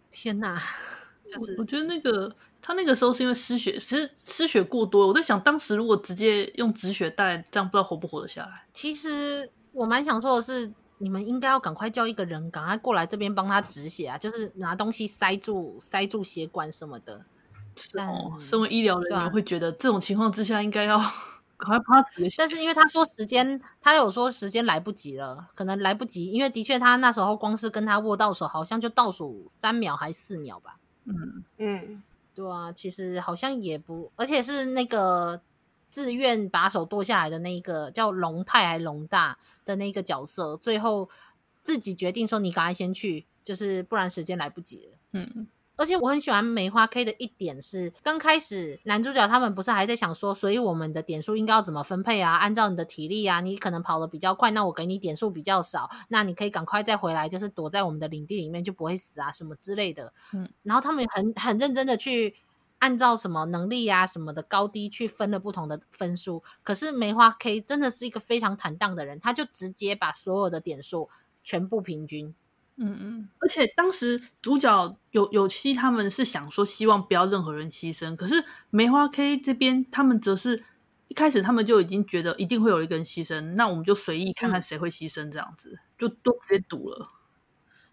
天哪！就是我，我觉得那个他那个时候是因为失血，其实失血过多。我在想，当时如果直接用止血带，这样不知道活不活得下来。其实。我蛮想说的是，你们应该要赶快叫一个人，赶快过来这边帮他止血啊！就是拿东西塞住、塞住血管什么的。哦，身为医疗人员，啊、会觉得这种情况之下应该要 赶快帮他止血。但是因为他说时间，他有说时间来不及了，可能来不及，因为的确他那时候光是跟他握到手，好像就倒数三秒还是四秒吧。嗯嗯，对啊，其实好像也不，而且是那个。自愿把手剁下来的那一个叫龙太还龙大的那个角色，最后自己决定说：“你赶快先去，就是不然时间来不及了。”嗯，而且我很喜欢梅花 K 的一点是，刚开始男主角他们不是还在想说，所以我们的点数应该要怎么分配啊？按照你的体力啊，你可能跑得比较快，那我给你点数比较少，那你可以赶快再回来，就是躲在我们的领地里面就不会死啊，什么之类的。嗯，然后他们很很认真的去。按照什么能力啊什么的高低去分了不同的分数，可是梅花 K 真的是一个非常坦荡的人，他就直接把所有的点数全部平均。嗯嗯，而且当时主角有有希他们是想说希望不要任何人牺牲，可是梅花 K 这边他们则是一开始他们就已经觉得一定会有一个人牺牲，那我们就随意看看谁会牺牲，这样子、嗯、就都直接赌了。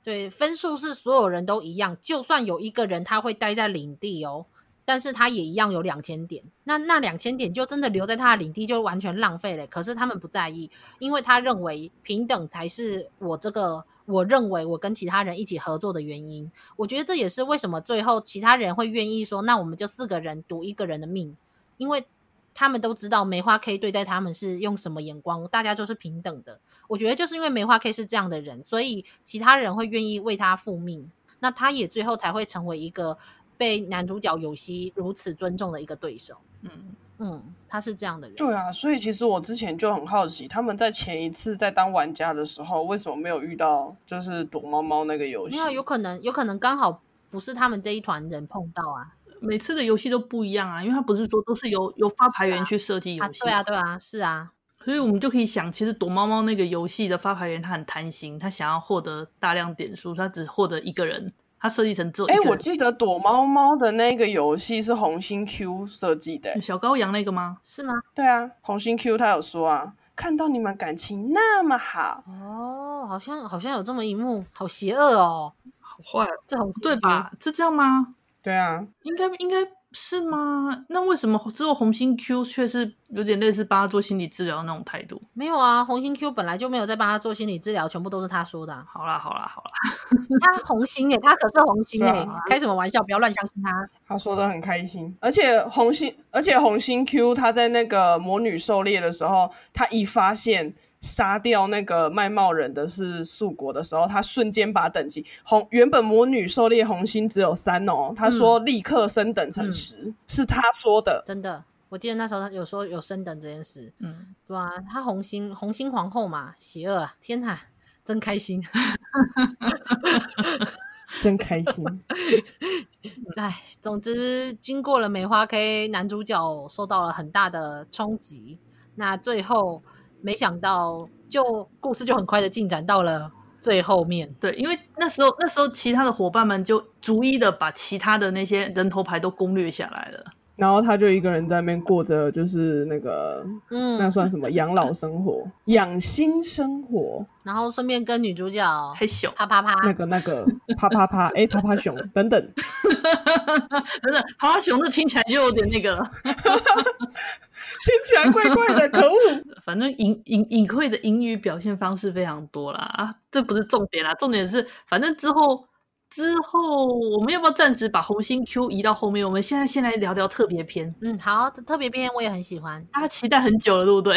对，分数是所有人都一样，就算有一个人他会待在领地哦。但是他也一样有两千点，那那两千点就真的留在他的领地，就完全浪费了。可是他们不在意，因为他认为平等才是我这个我认为我跟其他人一起合作的原因。我觉得这也是为什么最后其他人会愿意说，那我们就四个人赌一个人的命，因为他们都知道梅花 K 对待他们是用什么眼光，大家就是平等的。我觉得就是因为梅花 K 是这样的人，所以其他人会愿意为他复命，那他也最后才会成为一个。被男主角有希如此尊重的一个对手，嗯嗯，他是这样的人。对啊，所以其实我之前就很好奇，他们在前一次在当玩家的时候，为什么没有遇到就是躲猫猫那个游戏？没有，有可能，有可能刚好不是他们这一团人碰到啊。每次的游戏都不一样啊，因为他不是说都是由由发牌员去设计游戏。对啊，对啊，是啊。所以我们就可以想，其实躲猫猫那个游戏的发牌员他很贪心，他想要获得大量点数，他只获得一个人。他设计成这，哎、欸，我记得躲猫猫的那个游戏是红心 Q 设计的，小羔羊那个吗？是吗？对啊，红心 Q 他有说啊，看到你们感情那么好，哦，好像好像有这么一幕，好邪恶哦，好坏，这好对吧？是这样吗？对啊，应该应该。是吗？那为什么只有红心 Q 却是有点类似帮他做心理治疗的那种态度？没有啊，红心 Q 本来就没有在帮他做心理治疗，全部都是他说的、啊。好啦好啦好啦，他红心耶，他可是红心耶，啊、开什么玩笑？不要乱相信他。他说的很开心，而且红心，而且红心 Q 他在那个魔女狩猎的时候，他一发现。杀掉那个卖帽人的是素国的时候，他瞬间把等级红原本魔女狩猎红心只有三哦，他说立刻升等成十、嗯，是他说的，真的，我记得那时候他有说有升等这件事，嗯，对啊，他红心红心皇后嘛，邪恶，天哪，真开心，真开心，哎，总之经过了梅花 K，男主角受到了很大的冲击，那最后。没想到，就故事就很快的进展到了最后面。对，因为那时候那时候其他的伙伴们就逐一的把其他的那些人头牌都攻略下来了。然后他就一个人在那边过着，就是那个，嗯，那算什么养老生活、养心生活，然后顺便跟女主角嘿咻啪啪啪，那个那个啪啪啪，哎，啪啪熊等等，等等，啪啪熊，那听起来就有点那个了，听 起来怪怪的，可恶。反正隐隐隐晦的隐语表现方式非常多啦，啊，这不是重点啦，重点是反正之后。之后我们要不要暂时把红心 Q 移到后面？我们现在先来聊聊特别篇。嗯，好，特别篇我也很喜欢，大家期待很久了，对不对？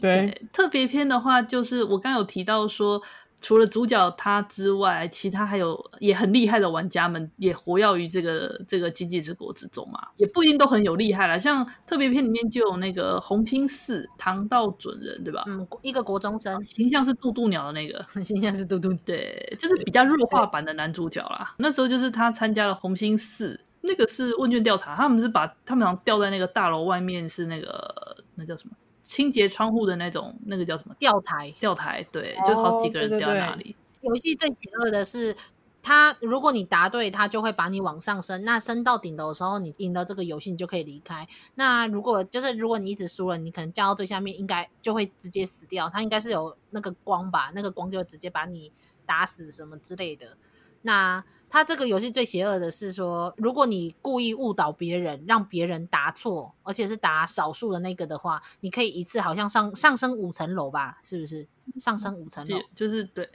对，对，特别篇的话，就是我刚有提到说。除了主角他之外，其他还有也很厉害的玩家们也活跃于这个这个经济之国之中嘛，也不一定都很有厉害啦。像特别篇里面就有那个红心四唐道准人，对吧？嗯，一个国中生，形象是渡渡鸟的那个，形象是渡渡，对，就是比较弱化版的男主角啦。那时候就是他参加了红心四，那个是问卷调查，他们是把他们好像吊在那个大楼外面，是那个那叫什么？清洁窗户的那种，那个叫什么吊台？吊台，对，就好几个人吊在那里。游戏最邪恶的是，他如果你答对，他就会把你往上升。那升到顶楼的时候，你赢了这个游戏，你就可以离开。那如果就是如果你一直输了，你可能降到最下面，应该就会直接死掉。他应该是有那个光吧？那个光就会直接把你打死什么之类的。那他这个游戏最邪恶的是说，如果你故意误导别人，让别人答错，而且是答少数的那个的话，你可以一次好像上上升五层楼吧？是不是上升五层楼？就是对，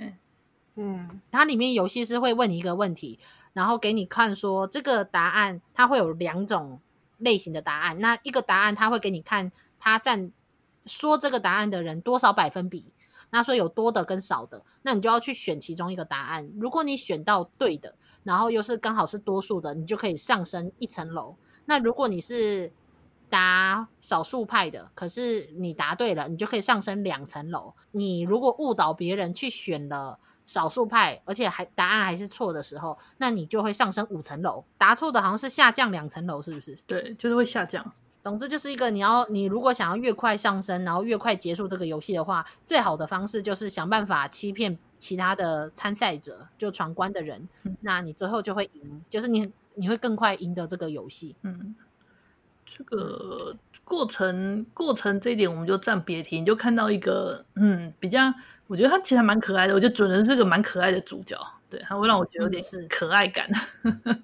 嗯，它里面游戏是会问你一个问题，然后给你看说这个答案，它会有两种类型的答案。那一个答案，它会给你看它占说这个答案的人多少百分比。那所以有多的跟少的，那你就要去选其中一个答案。如果你选到对的，然后又是刚好是多数的，你就可以上升一层楼。那如果你是答少数派的，可是你答对了，你就可以上升两层楼。你如果误导别人去选了少数派，而且还答案还是错的时候，那你就会上升五层楼。答错的好像是下降两层楼，是不是？对，就是会下降。总之就是一个你要你如果想要越快上升，然后越快结束这个游戏的话，最好的方式就是想办法欺骗其他的参赛者，就闯关的人，嗯、那你最后就会赢，就是你你会更快赢得这个游戏。嗯，这个过程过程这一点我们就暂别提，你就看到一个嗯比较，我觉得他其实还蛮可爱的，我觉得准人是个蛮可爱的主角，对，他会让我觉得有点是可爱感。嗯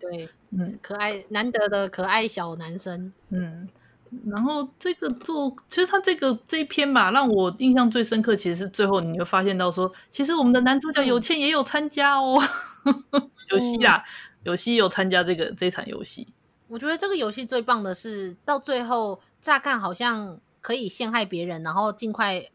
对，嗯，可爱难得的可爱小男生，嗯，然后这个做，其实他这个这一篇吧，让我印象最深刻，其实是最后你会发现到说，其实我们的男主角有倩也有参加哦，游戏啊，有戏有参加这个这场游戏。我觉得这个游戏最棒的是，到最后乍看好像可以陷害别人，然后尽快。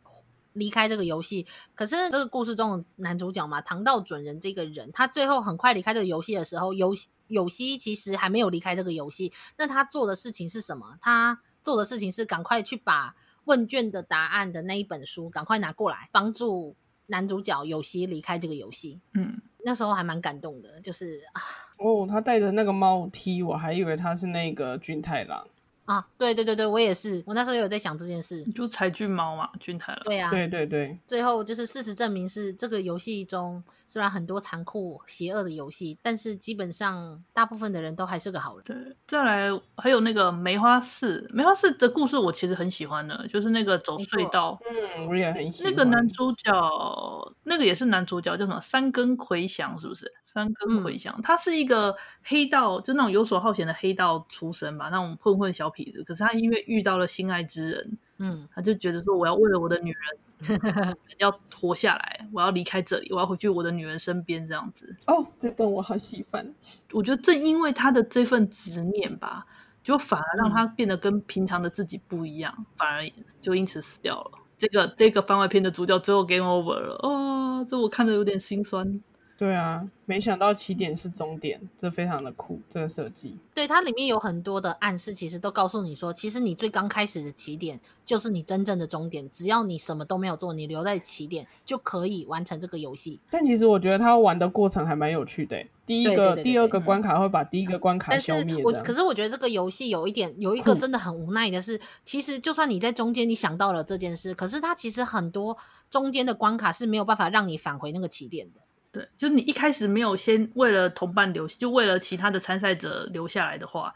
离开这个游戏，可是这个故事中的男主角嘛，唐道准人这个人，他最后很快离开这个游戏的时候，游有希其实还没有离开这个游戏。那他做的事情是什么？他做的事情是赶快去把问卷的答案的那一本书赶快拿过来，帮助男主角有希离开这个游戏。嗯，那时候还蛮感动的，就是啊，哦，他带着那个猫踢我还以为他是那个俊太郎。啊，对对对对，我也是，我那时候有在想这件事，就柴郡猫嘛，俊太郎。对啊，对对对，最后就是事实证明是这个游戏中虽然很多残酷邪恶的游戏，但是基本上大部分的人都还是个好人。对，再来还有那个梅花四，梅花四的故事我其实很喜欢的，就是那个走隧道，嗯，我也很喜欢。那个男主角，那个也是男主角，叫什么三根葵祥，是不是？三根葵祥，嗯，他是一个黑道，就那种游手好闲的黑道出身吧，那种混混小痞子。可是他因为遇到了心爱之人，嗯，他就觉得说，我要为了我的女人 要活下来，我要离开这里，我要回去我的女人身边，这样子。哦，这段我好喜欢。我觉得正因为他的这份执念吧，就反而让他变得跟平常的自己不一样，嗯，反而就因此死掉了。这个这个番外篇的主角最后 game over 了，哦，这我看着有点心酸。对啊，没想到起点是终点，这非常的酷，这个设计。对，它里面有很多的暗示，其实都告诉你说，其实你最刚开始的起点就是你真正的终点。只要你什么都没有做，你留在起点就可以完成这个游戏。但其实我觉得他玩的过程还蛮有趣的。第一个、对对对对对第二个关卡会把第一个关卡消灭。但是我可是我觉得这个游戏有一点，有一个真的很无奈的是，其实就算你在中间你想到了这件事，可是它其实很多中间的关卡是没有办法让你返回那个起点的。对，就你一开始没有先为了同伴留，就为了其他的参赛者留下来的话，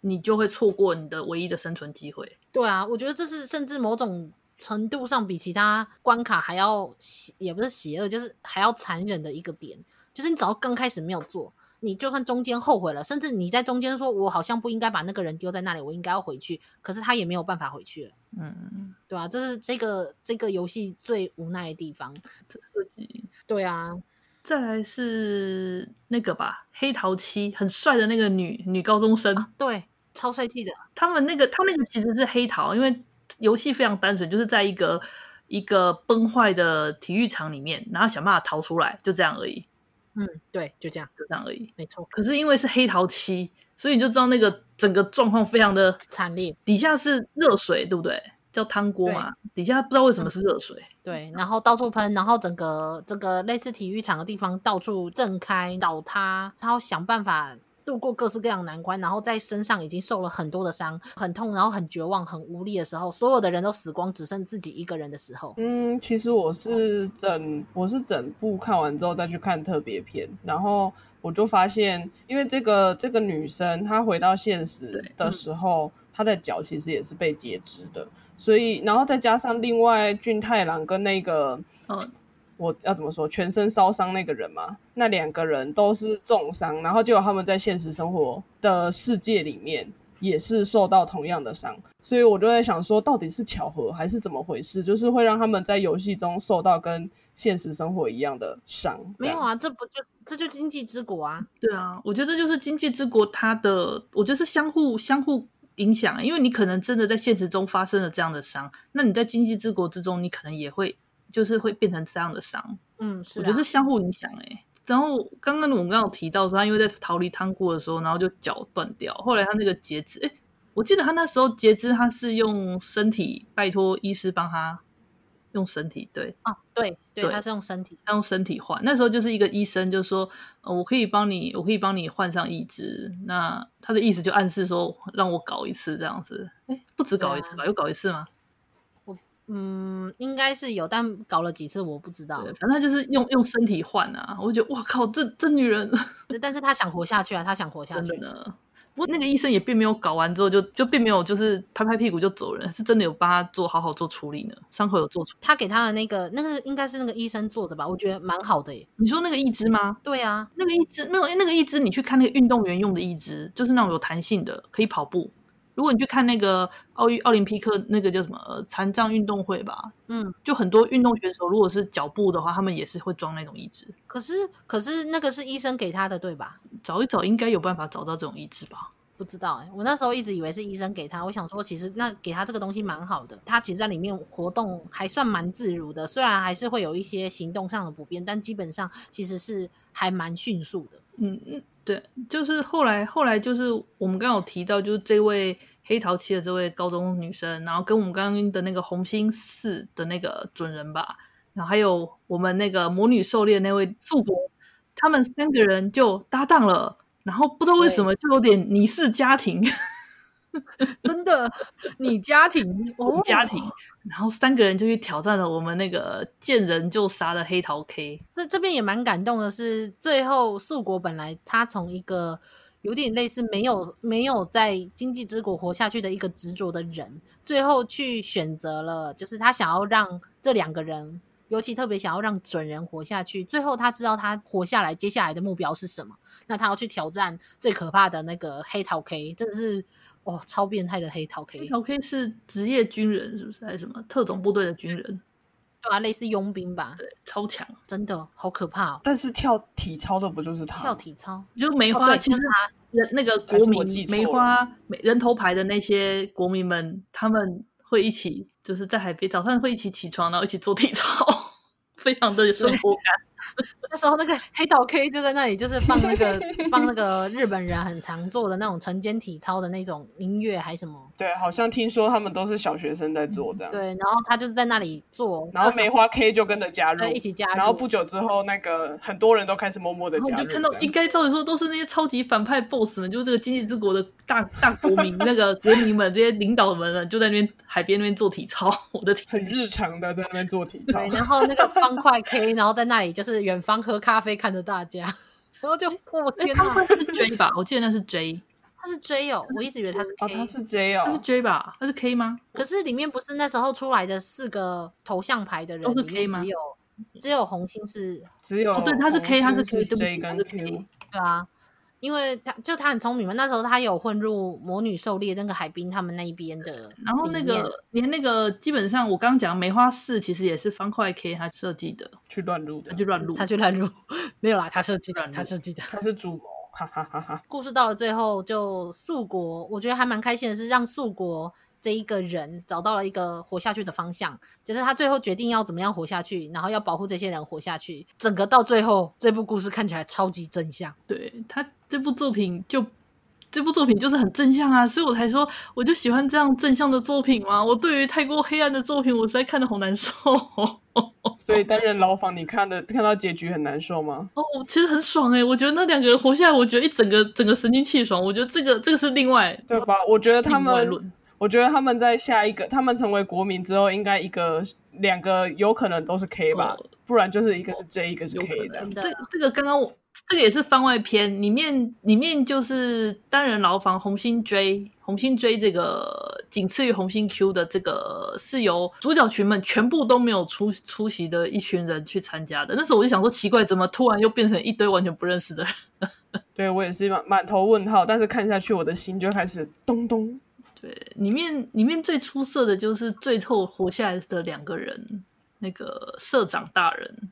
你就会错过你的唯一的生存机会。对啊，我觉得这是甚至某种程度上比其他关卡还要邪，也不是邪恶，就是还要残忍的一个点，就是你只要刚开始没有做。你就算中间后悔了，甚至你在中间说“我好像不应该把那个人丢在那里，我应该要回去”，可是他也没有办法回去了。嗯，对啊，这是这个这个游戏最无奈的地方。这设计，对啊。再来是那个吧，黑桃七很帅的那个女女高中生，啊、对，超帅气的。他们那个他那个其实是黑桃，因为游戏非常单纯，就是在一个一个崩坏的体育场里面，然后想办法逃出来，就这样而已。嗯，对，就这样，就这样而已，没错。可是因为是黑桃七，所以你就知道那个整个状况非常的惨烈。底下是热水，对不对？叫汤锅嘛，底下不知道为什么是热水。对，然后到处喷，然后整个这个类似体育场的地方到处震开倒塌，他要想办法。度过各式各样的难关，然后在身上已经受了很多的伤，很痛，然后很绝望、很无力的时候，所有的人都死光，只剩自己一个人的时候。嗯，其实我是整我是整部看完之后再去看特别片，然后我就发现，因为这个这个女生她回到现实的时候，嗯、她的脚其实也是被截肢的，所以然后再加上另外俊太郎跟那个嗯。我要怎么说？全身烧伤那个人嘛，那两个人都是重伤，然后结果他们在现实生活的世界里面也是受到同样的伤，所以我就在想说，到底是巧合还是怎么回事？就是会让他们在游戏中受到跟现实生活一样的伤？没有啊，这不就这就经济之国啊？对啊，我觉得这就是经济之国，它的我觉得是相互相互影响，因为你可能真的在现实中发生了这样的伤，那你在经济之国之中，你可能也会。就是会变成这样的伤，嗯，是、啊，我觉得是相互影响哎、欸。然后刚刚我们刚刚有提到说，他因为在逃离汤锅的时候，然后就脚断掉。后来他那个截肢，哎，我记得他那时候截肢，他是用身体拜托医师帮他用身体，对，啊，对对，他是用身体，他用身体换。那时候就是一个医生就说，呃，我可以帮你，我可以帮你换上义肢。那他的意思就暗示说，让我搞一次这样子，哎，不止搞一次吧？有搞一次吗？嗯，应该是有，但搞了几次我不知道。反正他就是用用身体换啊，我就觉得哇靠，这这女人，但是她想活下去啊，她想活下 去。真的，不过那个医生也并没有搞完之后就就并没有就是拍拍屁股就走人，是真的有帮他做好好做处理呢，伤口有做出。他给他的那个那个应该是那个医生做的吧？我觉得蛮好的耶。你说那个义肢吗？对啊，那个义肢没有那个义肢，你去看那个运动员用的义肢，就是那种有弹性的，可以跑步。如果你去看那个奥运奥林匹克那个叫什么残障运动会吧，嗯，就很多运动选手，如果是脚部的话，他们也是会装那种义肢。可是可是那个是医生给他的，对吧？找一找应该有办法找到这种义肢吧？不知道哎、欸，我那时候一直以为是医生给他，我想说其实那给他这个东西蛮好的，他其实在里面活动还算蛮自如的，虽然还是会有一些行动上的不便，但基本上其实是还蛮迅速的。嗯嗯，对，就是后来后来就是我们刚刚有提到，就是这位。黑桃七的这位高中女生，然后跟我们刚刚的那个红星四的那个准人吧，然后还有我们那个魔女狩猎那位素国，他们三个人就搭档了，然后不知道为什么就有点你是家庭，真的你家庭，哦，家庭，然后三个人就去挑战了我们那个见人就杀的黑桃 K。这这边也蛮感动的是，最后素国本来他从一个。有点类似没有没有在经济之国活下去的一个执着的人，最后去选择了，就是他想要让这两个人，尤其特别想要让准人活下去。最后他知道他活下来，接下来的目标是什么？那他要去挑战最可怕的那个黑桃 K，真的是哦，超变态的黑桃 K。黑桃 K 是职业军人是不是？还是什么特种部队的军人？对啊，类似佣兵吧？对，超强，真的好可怕哦。但是跳体操的不就是他？跳体操就梅花，其实他人那个国民梅花人头牌的那些国民们，他们会一起就是在海边早上会一起起床，然后一起做体操，非常的有生活感。那时候那个黑桃 K 就在那里，就是放那个放那个日本人很常做的那种晨间体操的那种音乐还是什么？对，好像听说他们都是小学生在做这样。嗯、对，然后他就是在那里做，然后梅花 K 就跟着加入，对，一起加入。然后不久之后，那个很多人都开始默默的加入。就看到应该照理说都是那些超级反派 BOSS 们，就是这个经济之国的大大国民那个国民们这些领导们就在那边海边那边做体操。我的天，很日常的在那边做体操。对，然后那个方块 K，然后在那里就是远方喝咖啡看着大家，然后就我天哪，他是 J 吧？我记得那是 J，他是 J 哦，我一直以为他是 K，哦，他是 J 哦，他是 J 吧？他是 K 吗？可是里面不是那时候出来的四个头像牌的人都是 K 吗？只有只有红星是，只有哦，对，他是 K，他是 K，是 J 跟 K，对啊。因为他就他很聪明嘛，那时候他有混入魔女狩猎那个海滨他们那一边的，然后那个连那个基本上我刚刚讲梅花四其实也是方块 K 他设计的，去乱入的，他去乱入，他去乱入，没有啦，他设计的，他设计的，他是主谋，哈哈哈哈。故事到了最后，就素国，我觉得还蛮开心的是让素国。这一个人找到了一个活下去的方向，就是他最后决定要怎么样活下去，然后要保护这些人活下去。整个到最后，这部故事看起来超级真相。对，他这部作品就这部作品就是很正向啊，所以我才说我就喜欢这样正向的作品嘛。我对于太过黑暗的作品，我实在看的好难受。所以单人牢房，你看的看到结局很难受吗？哦，其实很爽哎、欸，我觉得那两个人活下来，我觉得一整个整个神清气爽。我觉得这个这个是另外对吧？我觉得他们。我觉得他们在下一个，他们成为国民之后，应该一个、两个有可能都是 K 吧，哦、不然就是一个是 J，、哦、一个是 K 的。的这这个刚刚我这个也是番外篇，里面里面就是单人牢房红心追红心追这个仅次于红心 Q 的这个是由主角群们全部都没有出出席的一群人去参加的。那时候我就想说奇怪，怎么突然又变成一堆完全不认识的人？对，我也是满满头问号，但是看下去我的心就开始咚咚。对，里面里面最出色的就是最后活下来的两个人，那个社长大人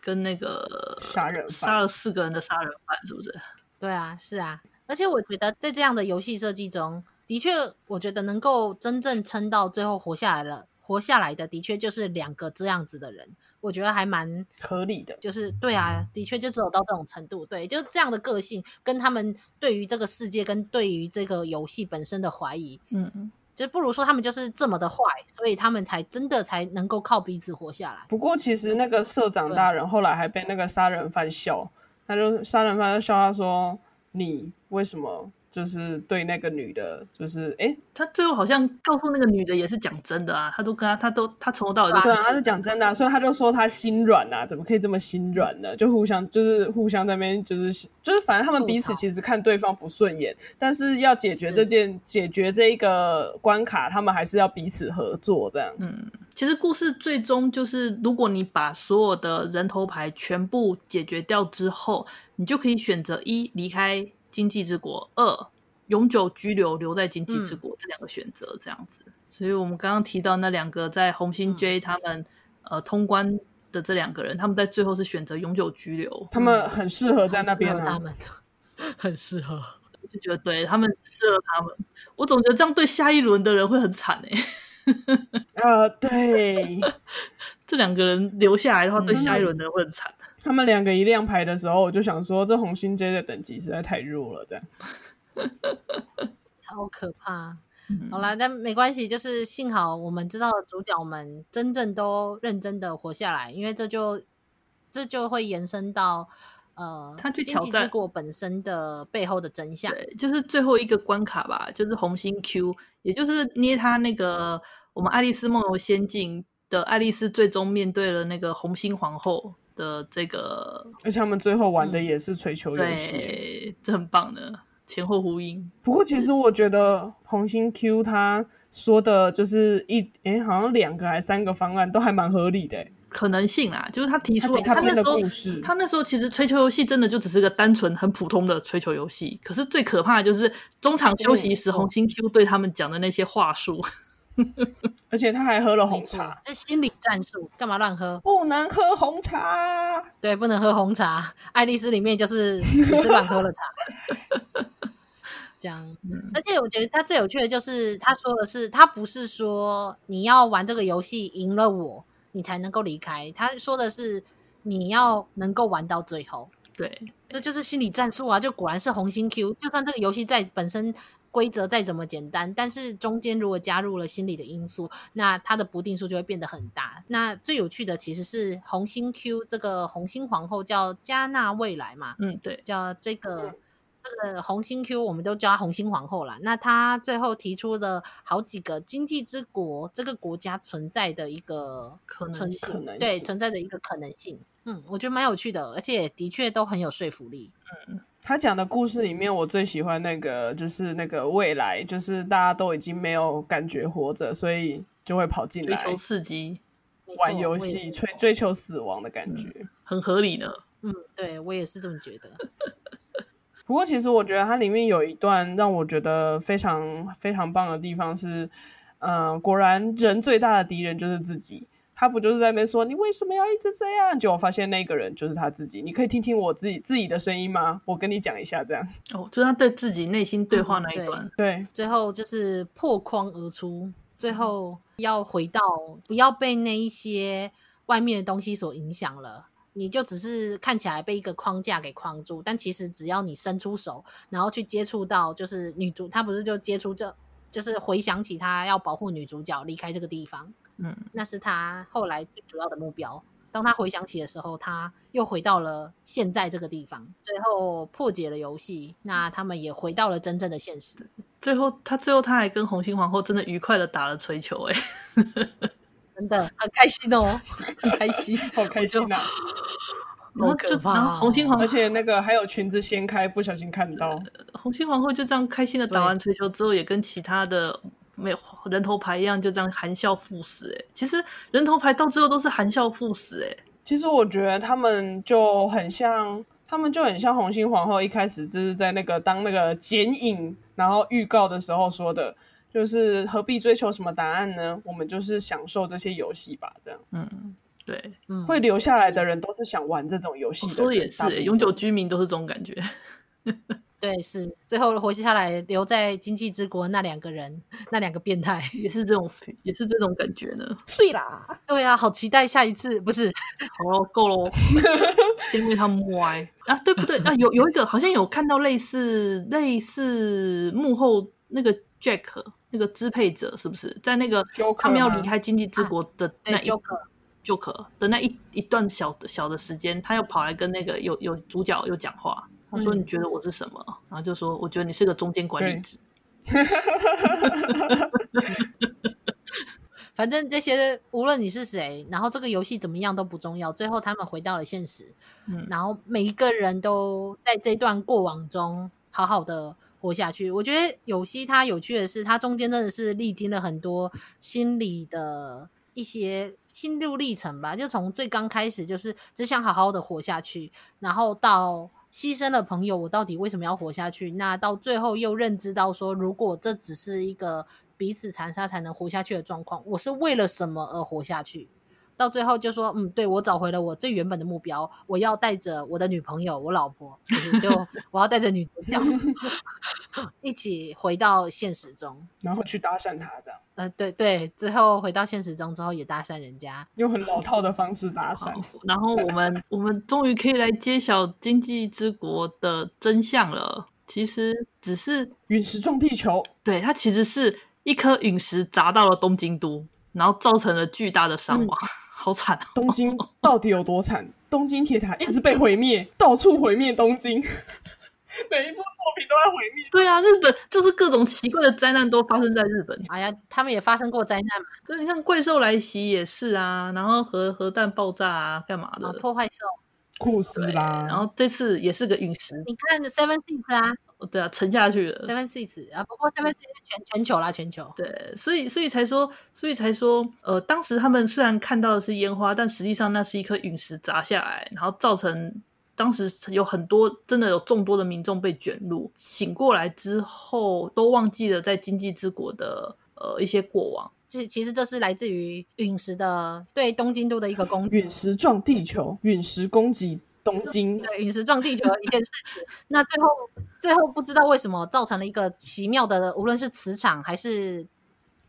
跟那个杀人杀了四个人的杀人犯，是不是？对啊，是啊。而且我觉得在这样的游戏设计中，的确，我觉得能够真正撑到最后活下来了。活下来的的确就是两个这样子的人，我觉得还蛮合理的。就是对啊，的确就只有到这种程度，对，就是这样的个性跟他们对于这个世界跟对于这个游戏本身的怀疑，嗯嗯，就不如说他们就是这么的坏，所以他们才真的才能够靠彼此活下来。不过其实那个社长大人后来还被那个杀人犯笑，他就杀人犯就笑他说：“你为什么？”就是对那个女的，就是哎，他最后好像告诉那个女的也是讲真的啊，他都跟他，他都他从头到尾都对啊，他是讲真的啊，所以他就说他心软啊，怎么可以这么心软呢？就互相就是互相在那边就是就是反正他们彼此其实看对方不顺眼，但是要解决这件解决这一个关卡，他们还是要彼此合作这样。嗯，其实故事最终就是，如果你把所有的人头牌全部解决掉之后，你就可以选择一离开。今际之国二，永久居留留在经济之国，嗯、这两个选择这样子，所以我们刚刚提到那两个在红星 J 他们、嗯、呃通关的这两个人，他们在最后是选择永久居留，他们很适合在那边、啊，他们很适合，我就觉得对他们适合他们，我总觉得这样对下一轮的人会很惨哎、欸，呃，对，这两个人留下来的话，对下一轮的人会很惨。嗯他们两个一亮牌的时候，我就想说，这红心 J 的等级实在太弱了，这样。超可怕。嗯、好啦，但没关系，就是幸好我们知道主角们真正都认真的活下来，因为这就这就会延伸到呃，他去挑战。之国本身的背后的真相，对，就是最后一个关卡吧，就是红心 Q，也就是捏他那个我们爱丽丝梦游仙境的爱丽丝，最终面对了那个红心皇后。的这个，而且他们最后玩的也是锤球游戏，嗯，对，这很棒的前后呼应。不过其实我觉得红心 Q 他说的就是一，哎、欸，好像两个还三个方案都还蛮合理的，可能性啊，就是他提出他，他那时候，他那时候其实吹球游戏真的就只是个单纯很普通的吹球游戏，可是最可怕的就是中场休息时红心 Q 对他们讲的那些话术。而且他还喝了红茶，这心理战术，干嘛乱喝？不能喝红茶，对，不能喝红茶。爱丽丝里面就是也是乱喝了茶，这样。嗯、而且我觉得他最有趣的就是他说的是，他不是说你要玩这个游戏赢了我，你才能够离开。他说的是你要能够玩到最后。对，这就是心理战术啊！就果然是红心 Q，就算这个游戏在本身。规则再怎么简单，但是中间如果加入了心理的因素，那它的不定数就会变得很大。那最有趣的其实是红心 Q 这个红心皇后叫加纳未来嘛，嗯，对，叫这个这个红心 Q，我们都叫她红心皇后啦。那她最后提出了好几个经济之国这个国家存在的一个可能性，对，存在的一个可能性。嗯，我觉得蛮有趣的，而且的确都很有说服力。嗯。他讲的故事里面，我最喜欢那个就是那个未来，就是大家都已经没有感觉活着，所以就会跑进来追求刺激、玩游戏、追追求死亡的感觉，嗯，很合理呢。嗯，对我也是这么觉得。不过，其实我觉得它里面有一段让我觉得非常非常棒的地方是，嗯、呃，果然人最大的敌人就是自己。他不就是在那边说你为什么要一直这样？结果发现那个人就是他自己。你可以听听我自己自己的声音吗？我跟你讲一下，这样哦，就他对自己内心对话那一段。嗯、对，对最后就是破框而出，最后要回到不要被那一些外面的东西所影响了。你就只是看起来被一个框架给框住，但其实只要你伸出手，然后去接触到，就是女主，她不是就接触这，就是回想起她要保护女主角离开这个地方，嗯，那是他后来最主要的目标。当他回想起的时候，他又回到了现在这个地方，最后破解了游戏，那他们也回到了真正的现实。最后，他最后他还跟红心皇后真的愉快的打了槌球，哎。真的很开心哦，很开心，好开心啊！好可怕，红心皇后，而且那个还有裙子掀开，不小心看到红心皇后就这样开心的打完槌球之后，也跟其他的没有人头牌一样，就这样含笑赴死。哎，其实人头牌到最后都是含笑赴死。哎，其实我觉得他们就很像，他们就很像红心皇后一开始就是在那个当那个剪影，然后预告的时候说的。就是何必追求什么答案呢？我们就是享受这些游戏吧，这样。嗯，对，会留下来的人都是想玩这种游戏的。说的也是，永久居民都是这种感觉。对，是最后活下来留在经济之国那两个人，那两个变态也是这种，也是这种感觉呢。碎啦！对啊，好期待下一次，不是？好了，够了，先为他们歪 啊！对不对？啊，有有一个好像有看到类似类似幕后那个 Jack。那个支配者是不是在那个他们要离开经济之国的那一 Joker 的那一一段小的小的时间，他又跑来跟那个有有主角又讲话，他说：“你觉得我是什么？”嗯、然后就说：“我觉得你是个中间管理职。”反正这些无论你是谁，然后这个游戏怎么样都不重要。最后他们回到了现实，嗯、然后每一个人都在这段过往中好好的。活下去，我觉得有希它有趣的是，它中间真的是历经了很多心理的一些心路历程吧。就从最刚开始，就是只想好好的活下去，然后到牺牲了朋友，我到底为什么要活下去？那到最后又认知到说，如果这只是一个彼此残杀才能活下去的状况，我是为了什么而活下去？到最后就说，嗯，对，我找回了我最原本的目标，我要带着我的女朋友，我老婆，就 我要带着女主角一起回到现实中，然后去搭讪他，这样。呃，对对，之后回到现实中之后也搭讪人家，用很老套的方式搭讪。然后我们我们终于可以来揭晓经济之国的真相了，其实只是陨石撞地球，对，它其实是一颗陨石砸到了东京都，然后造成了巨大的伤亡。嗯 好惨、哦！东京到底有多惨？东京铁塔一直被毁灭，到处毁灭东京，每一部作品都在毁灭。对啊，日本就是各种奇怪的灾难都发生在日本。哎呀，他们也发生过灾难嘛？对，你看怪兽来袭也是啊，然后核核弹爆炸啊，干嘛的？啊、破坏兽，酷死啦！然后这次也是个陨石，你看 Seven Six 啊。对啊，沉下去了。Seven Six 啊，不过 Seven 是全全球啦，全球。对，所以所以才说，所以才说，呃，当时他们虽然看到的是烟花，但实际上那是一颗陨石砸下来，然后造成当时有很多真的有众多的民众被卷入。醒过来之后，都忘记了在经济之国的呃一些过往。其其实这是来自于陨石的对东京都的一个攻击。陨石撞地球，陨石攻击。东京。对陨石撞地球的一件事情，那最后最后不知道为什么造成了一个奇妙的，无论是磁场还是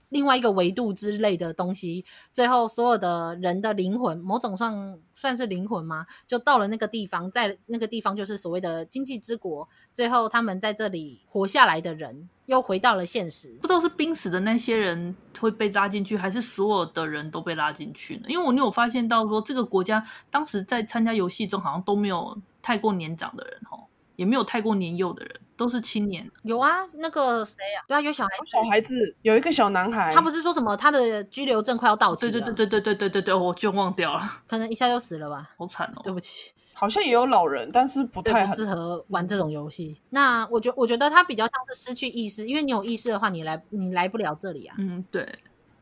另外一个维度之类的东西，最后所有的人的灵魂，某种算算是灵魂吗？就到了那个地方，在那个地方就是所谓的经济之国，最后他们在这里活下来的人。又回到了现实，不知道是濒死的那些人会被拉进去，还是所有的人都被拉进去呢？因为我有发现到说，这个国家当时在参加游戏中，好像都没有太过年长的人哦，也没有太过年幼的人，都是青年。有啊，那个谁啊？对啊，有小孩子，小孩子有一个小男孩，他不是说什么他的拘留证快要到期了？对对对对对对对对对，我就忘掉了，可能一下就死了吧？好惨哦，对不起。好像也有老人，但是不太适合玩这种游戏。那我觉我觉得他比较像是失去意识，因为你有意识的话，你来你来不了这里啊。嗯，对。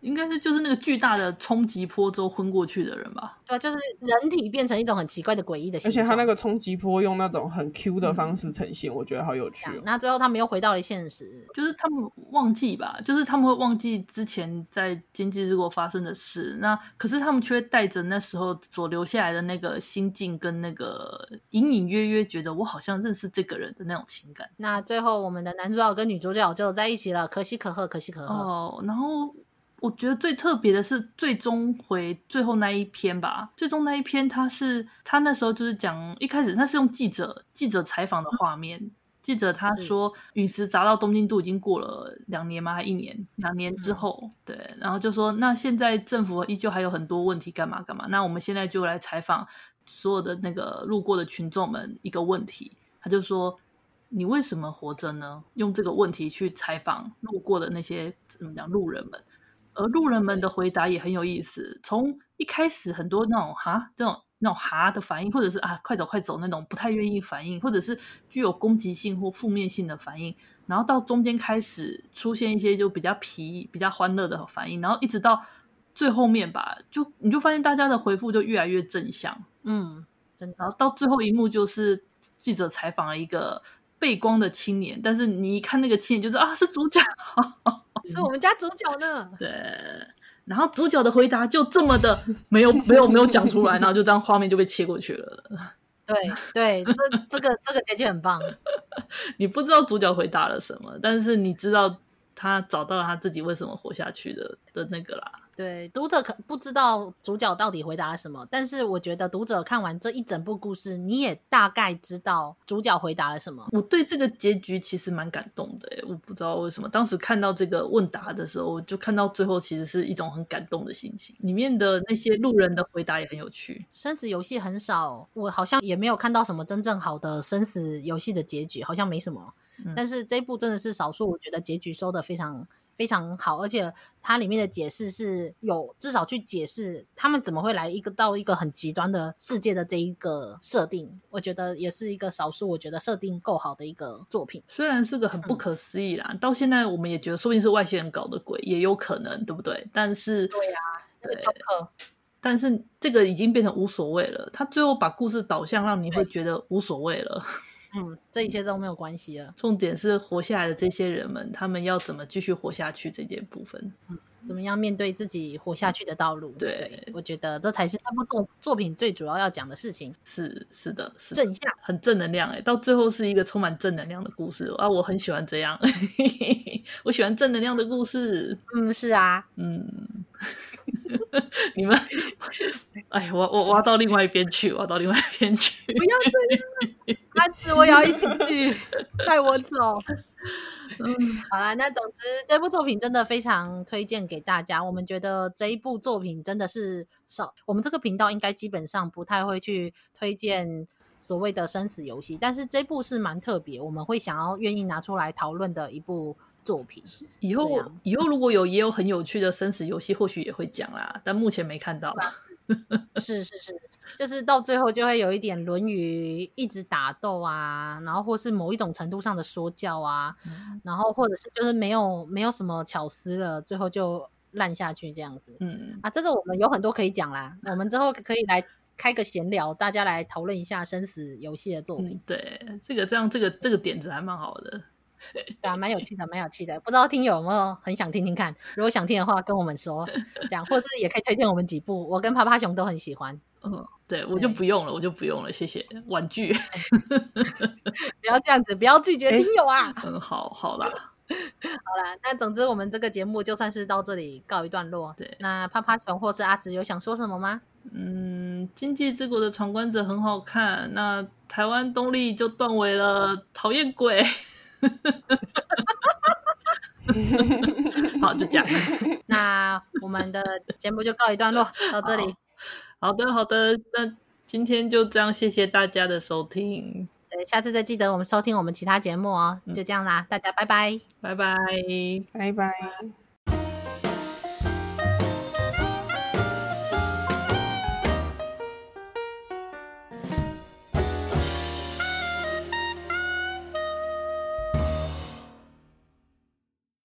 应该是就是那个巨大的冲击波之后昏过去的人吧？对，就是人体变成一种很奇怪的诡异的形状。而且他那个冲击波用那种很 Q 的方式呈现，嗯、我觉得好有趣、哦。那最后他们又回到了现实，就是他们忘记吧，就是他们会忘记之前在经济之国发生的事。那可是他们却带着那时候所留下来的那个心境跟那个隐隐约约觉得我好像认识这个人的那种情感。那最后我们的男主角跟女主角就在一起了，可喜可贺，可喜可贺。哦，然后。我觉得最特别的是最终回最后那一篇吧。最终那一篇，他是他那时候就是讲一开始他是用记者记者采访的画面。嗯、记者他说，陨石砸到东京都已经过了两年吗？还一年？两年之后，嗯、对。然后就说，那现在政府依旧还有很多问题，干嘛干嘛？那我们现在就来采访所有的那个路过的群众们一个问题。他就说，你为什么活着呢？用这个问题去采访路过的那些怎么讲路人们。而路人们的回答也很有意思，从一开始很多那种哈这种那种哈的反应，或者是啊快走快走那种不太愿意反应，或者是具有攻击性或负面性的反应，然后到中间开始出现一些就比较皮、比较欢乐的反应，然后一直到最后面吧，就你就发现大家的回复就越来越正向，嗯，真的。然后到最后一幕就是记者采访了一个背光的青年，但是你一看那个青年就是啊是主角。是我们家主角呢。对，然后主角的回答就这么的没有没有没有讲出来，然后就这样画面就被切过去了。对对，这这个这个结局很棒。你不知道主角回答了什么，但是你知道他找到了他自己为什么活下去的的那个啦。对，读者可不知道主角到底回答了什么，但是我觉得读者看完这一整部故事，你也大概知道主角回答了什么。我对这个结局其实蛮感动的，我不知道为什么，当时看到这个问答的时候，我就看到最后其实是一种很感动的心情。里面的那些路人的回答也很有趣。生死游戏很少，我好像也没有看到什么真正好的生死游戏的结局，好像没什么。嗯、但是这一部真的是少数，我觉得结局收的非常。非常好，而且它里面的解释是有至少去解释他们怎么会来一个到一个很极端的世界的这一个设定，我觉得也是一个少数，我觉得设定够好的一个作品。虽然是个很不可思议啦，嗯、到现在我们也觉得说不定是外星人搞的鬼，也有可能，对不对？但是对呀、啊，对，但是这个已经变成无所谓了。他最后把故事导向让你会觉得无所谓了。嗯，这一切都没有关系了。重点是活下来的这些人们，他们要怎么继续活下去这件部分。嗯，怎么样面对自己活下去的道路？对，对，我觉得这才是这部作作品最主要要讲的事情。是是的，是正向，很正能量哎，到最后是一个充满正能量的故事啊！我很喜欢这样，我喜欢正能量的故事。嗯，是啊，嗯。你们，哎，我我挖到另外一边去，挖到另外一边去。不要这样，阿紫，我也要一起去，带我走。嗯，好啦，那总之这部作品真的非常推荐给大家。我们觉得这一部作品真的是少，我们这个频道应该基本上不太会去推荐所谓的生死游戏，但是这部是蛮特别，我们会想要愿意拿出来讨论的一部。作品以后以后如果有也有很有趣的生死游戏，或许也会讲啦，但目前没看到。是是是，就是到最后就会有一点论语一直打斗啊，然后或是某一种程度上的说教啊，嗯、然后或者是就是没有没有什么巧思了，最后就烂下去这样子。嗯啊，这个我们有很多可以讲啦，我们之后可以来开个闲聊，大家来讨论一下生死游戏的作品。嗯、对，这个这样这个这个点子还蛮好的。对啊，蛮有趣的，蛮有趣的。不知道听友有没有很想听听看？如果想听的话，跟我们说，这样，或者也可以推荐我们几部。我跟趴趴熊都很喜欢。嗯，对，我就不用了，我就不用了，谢谢。玩具，不要这样子，不要拒绝听友啊。嗯，好，好啦，好啦。那总之，我们这个节目就算是到这里告一段落。对，那趴趴熊或是阿直有想说什么吗？嗯，经济之国的闯关者很好看。那台湾东力就断尾了，讨厌鬼。好，就这样。那我们的节目就告一段落，到这里。好的，好的。那今天就这样，谢谢大家的收听。对，下次再记得我们收听我们其他节目哦。就这样啦，大家拜拜，拜拜，拜拜。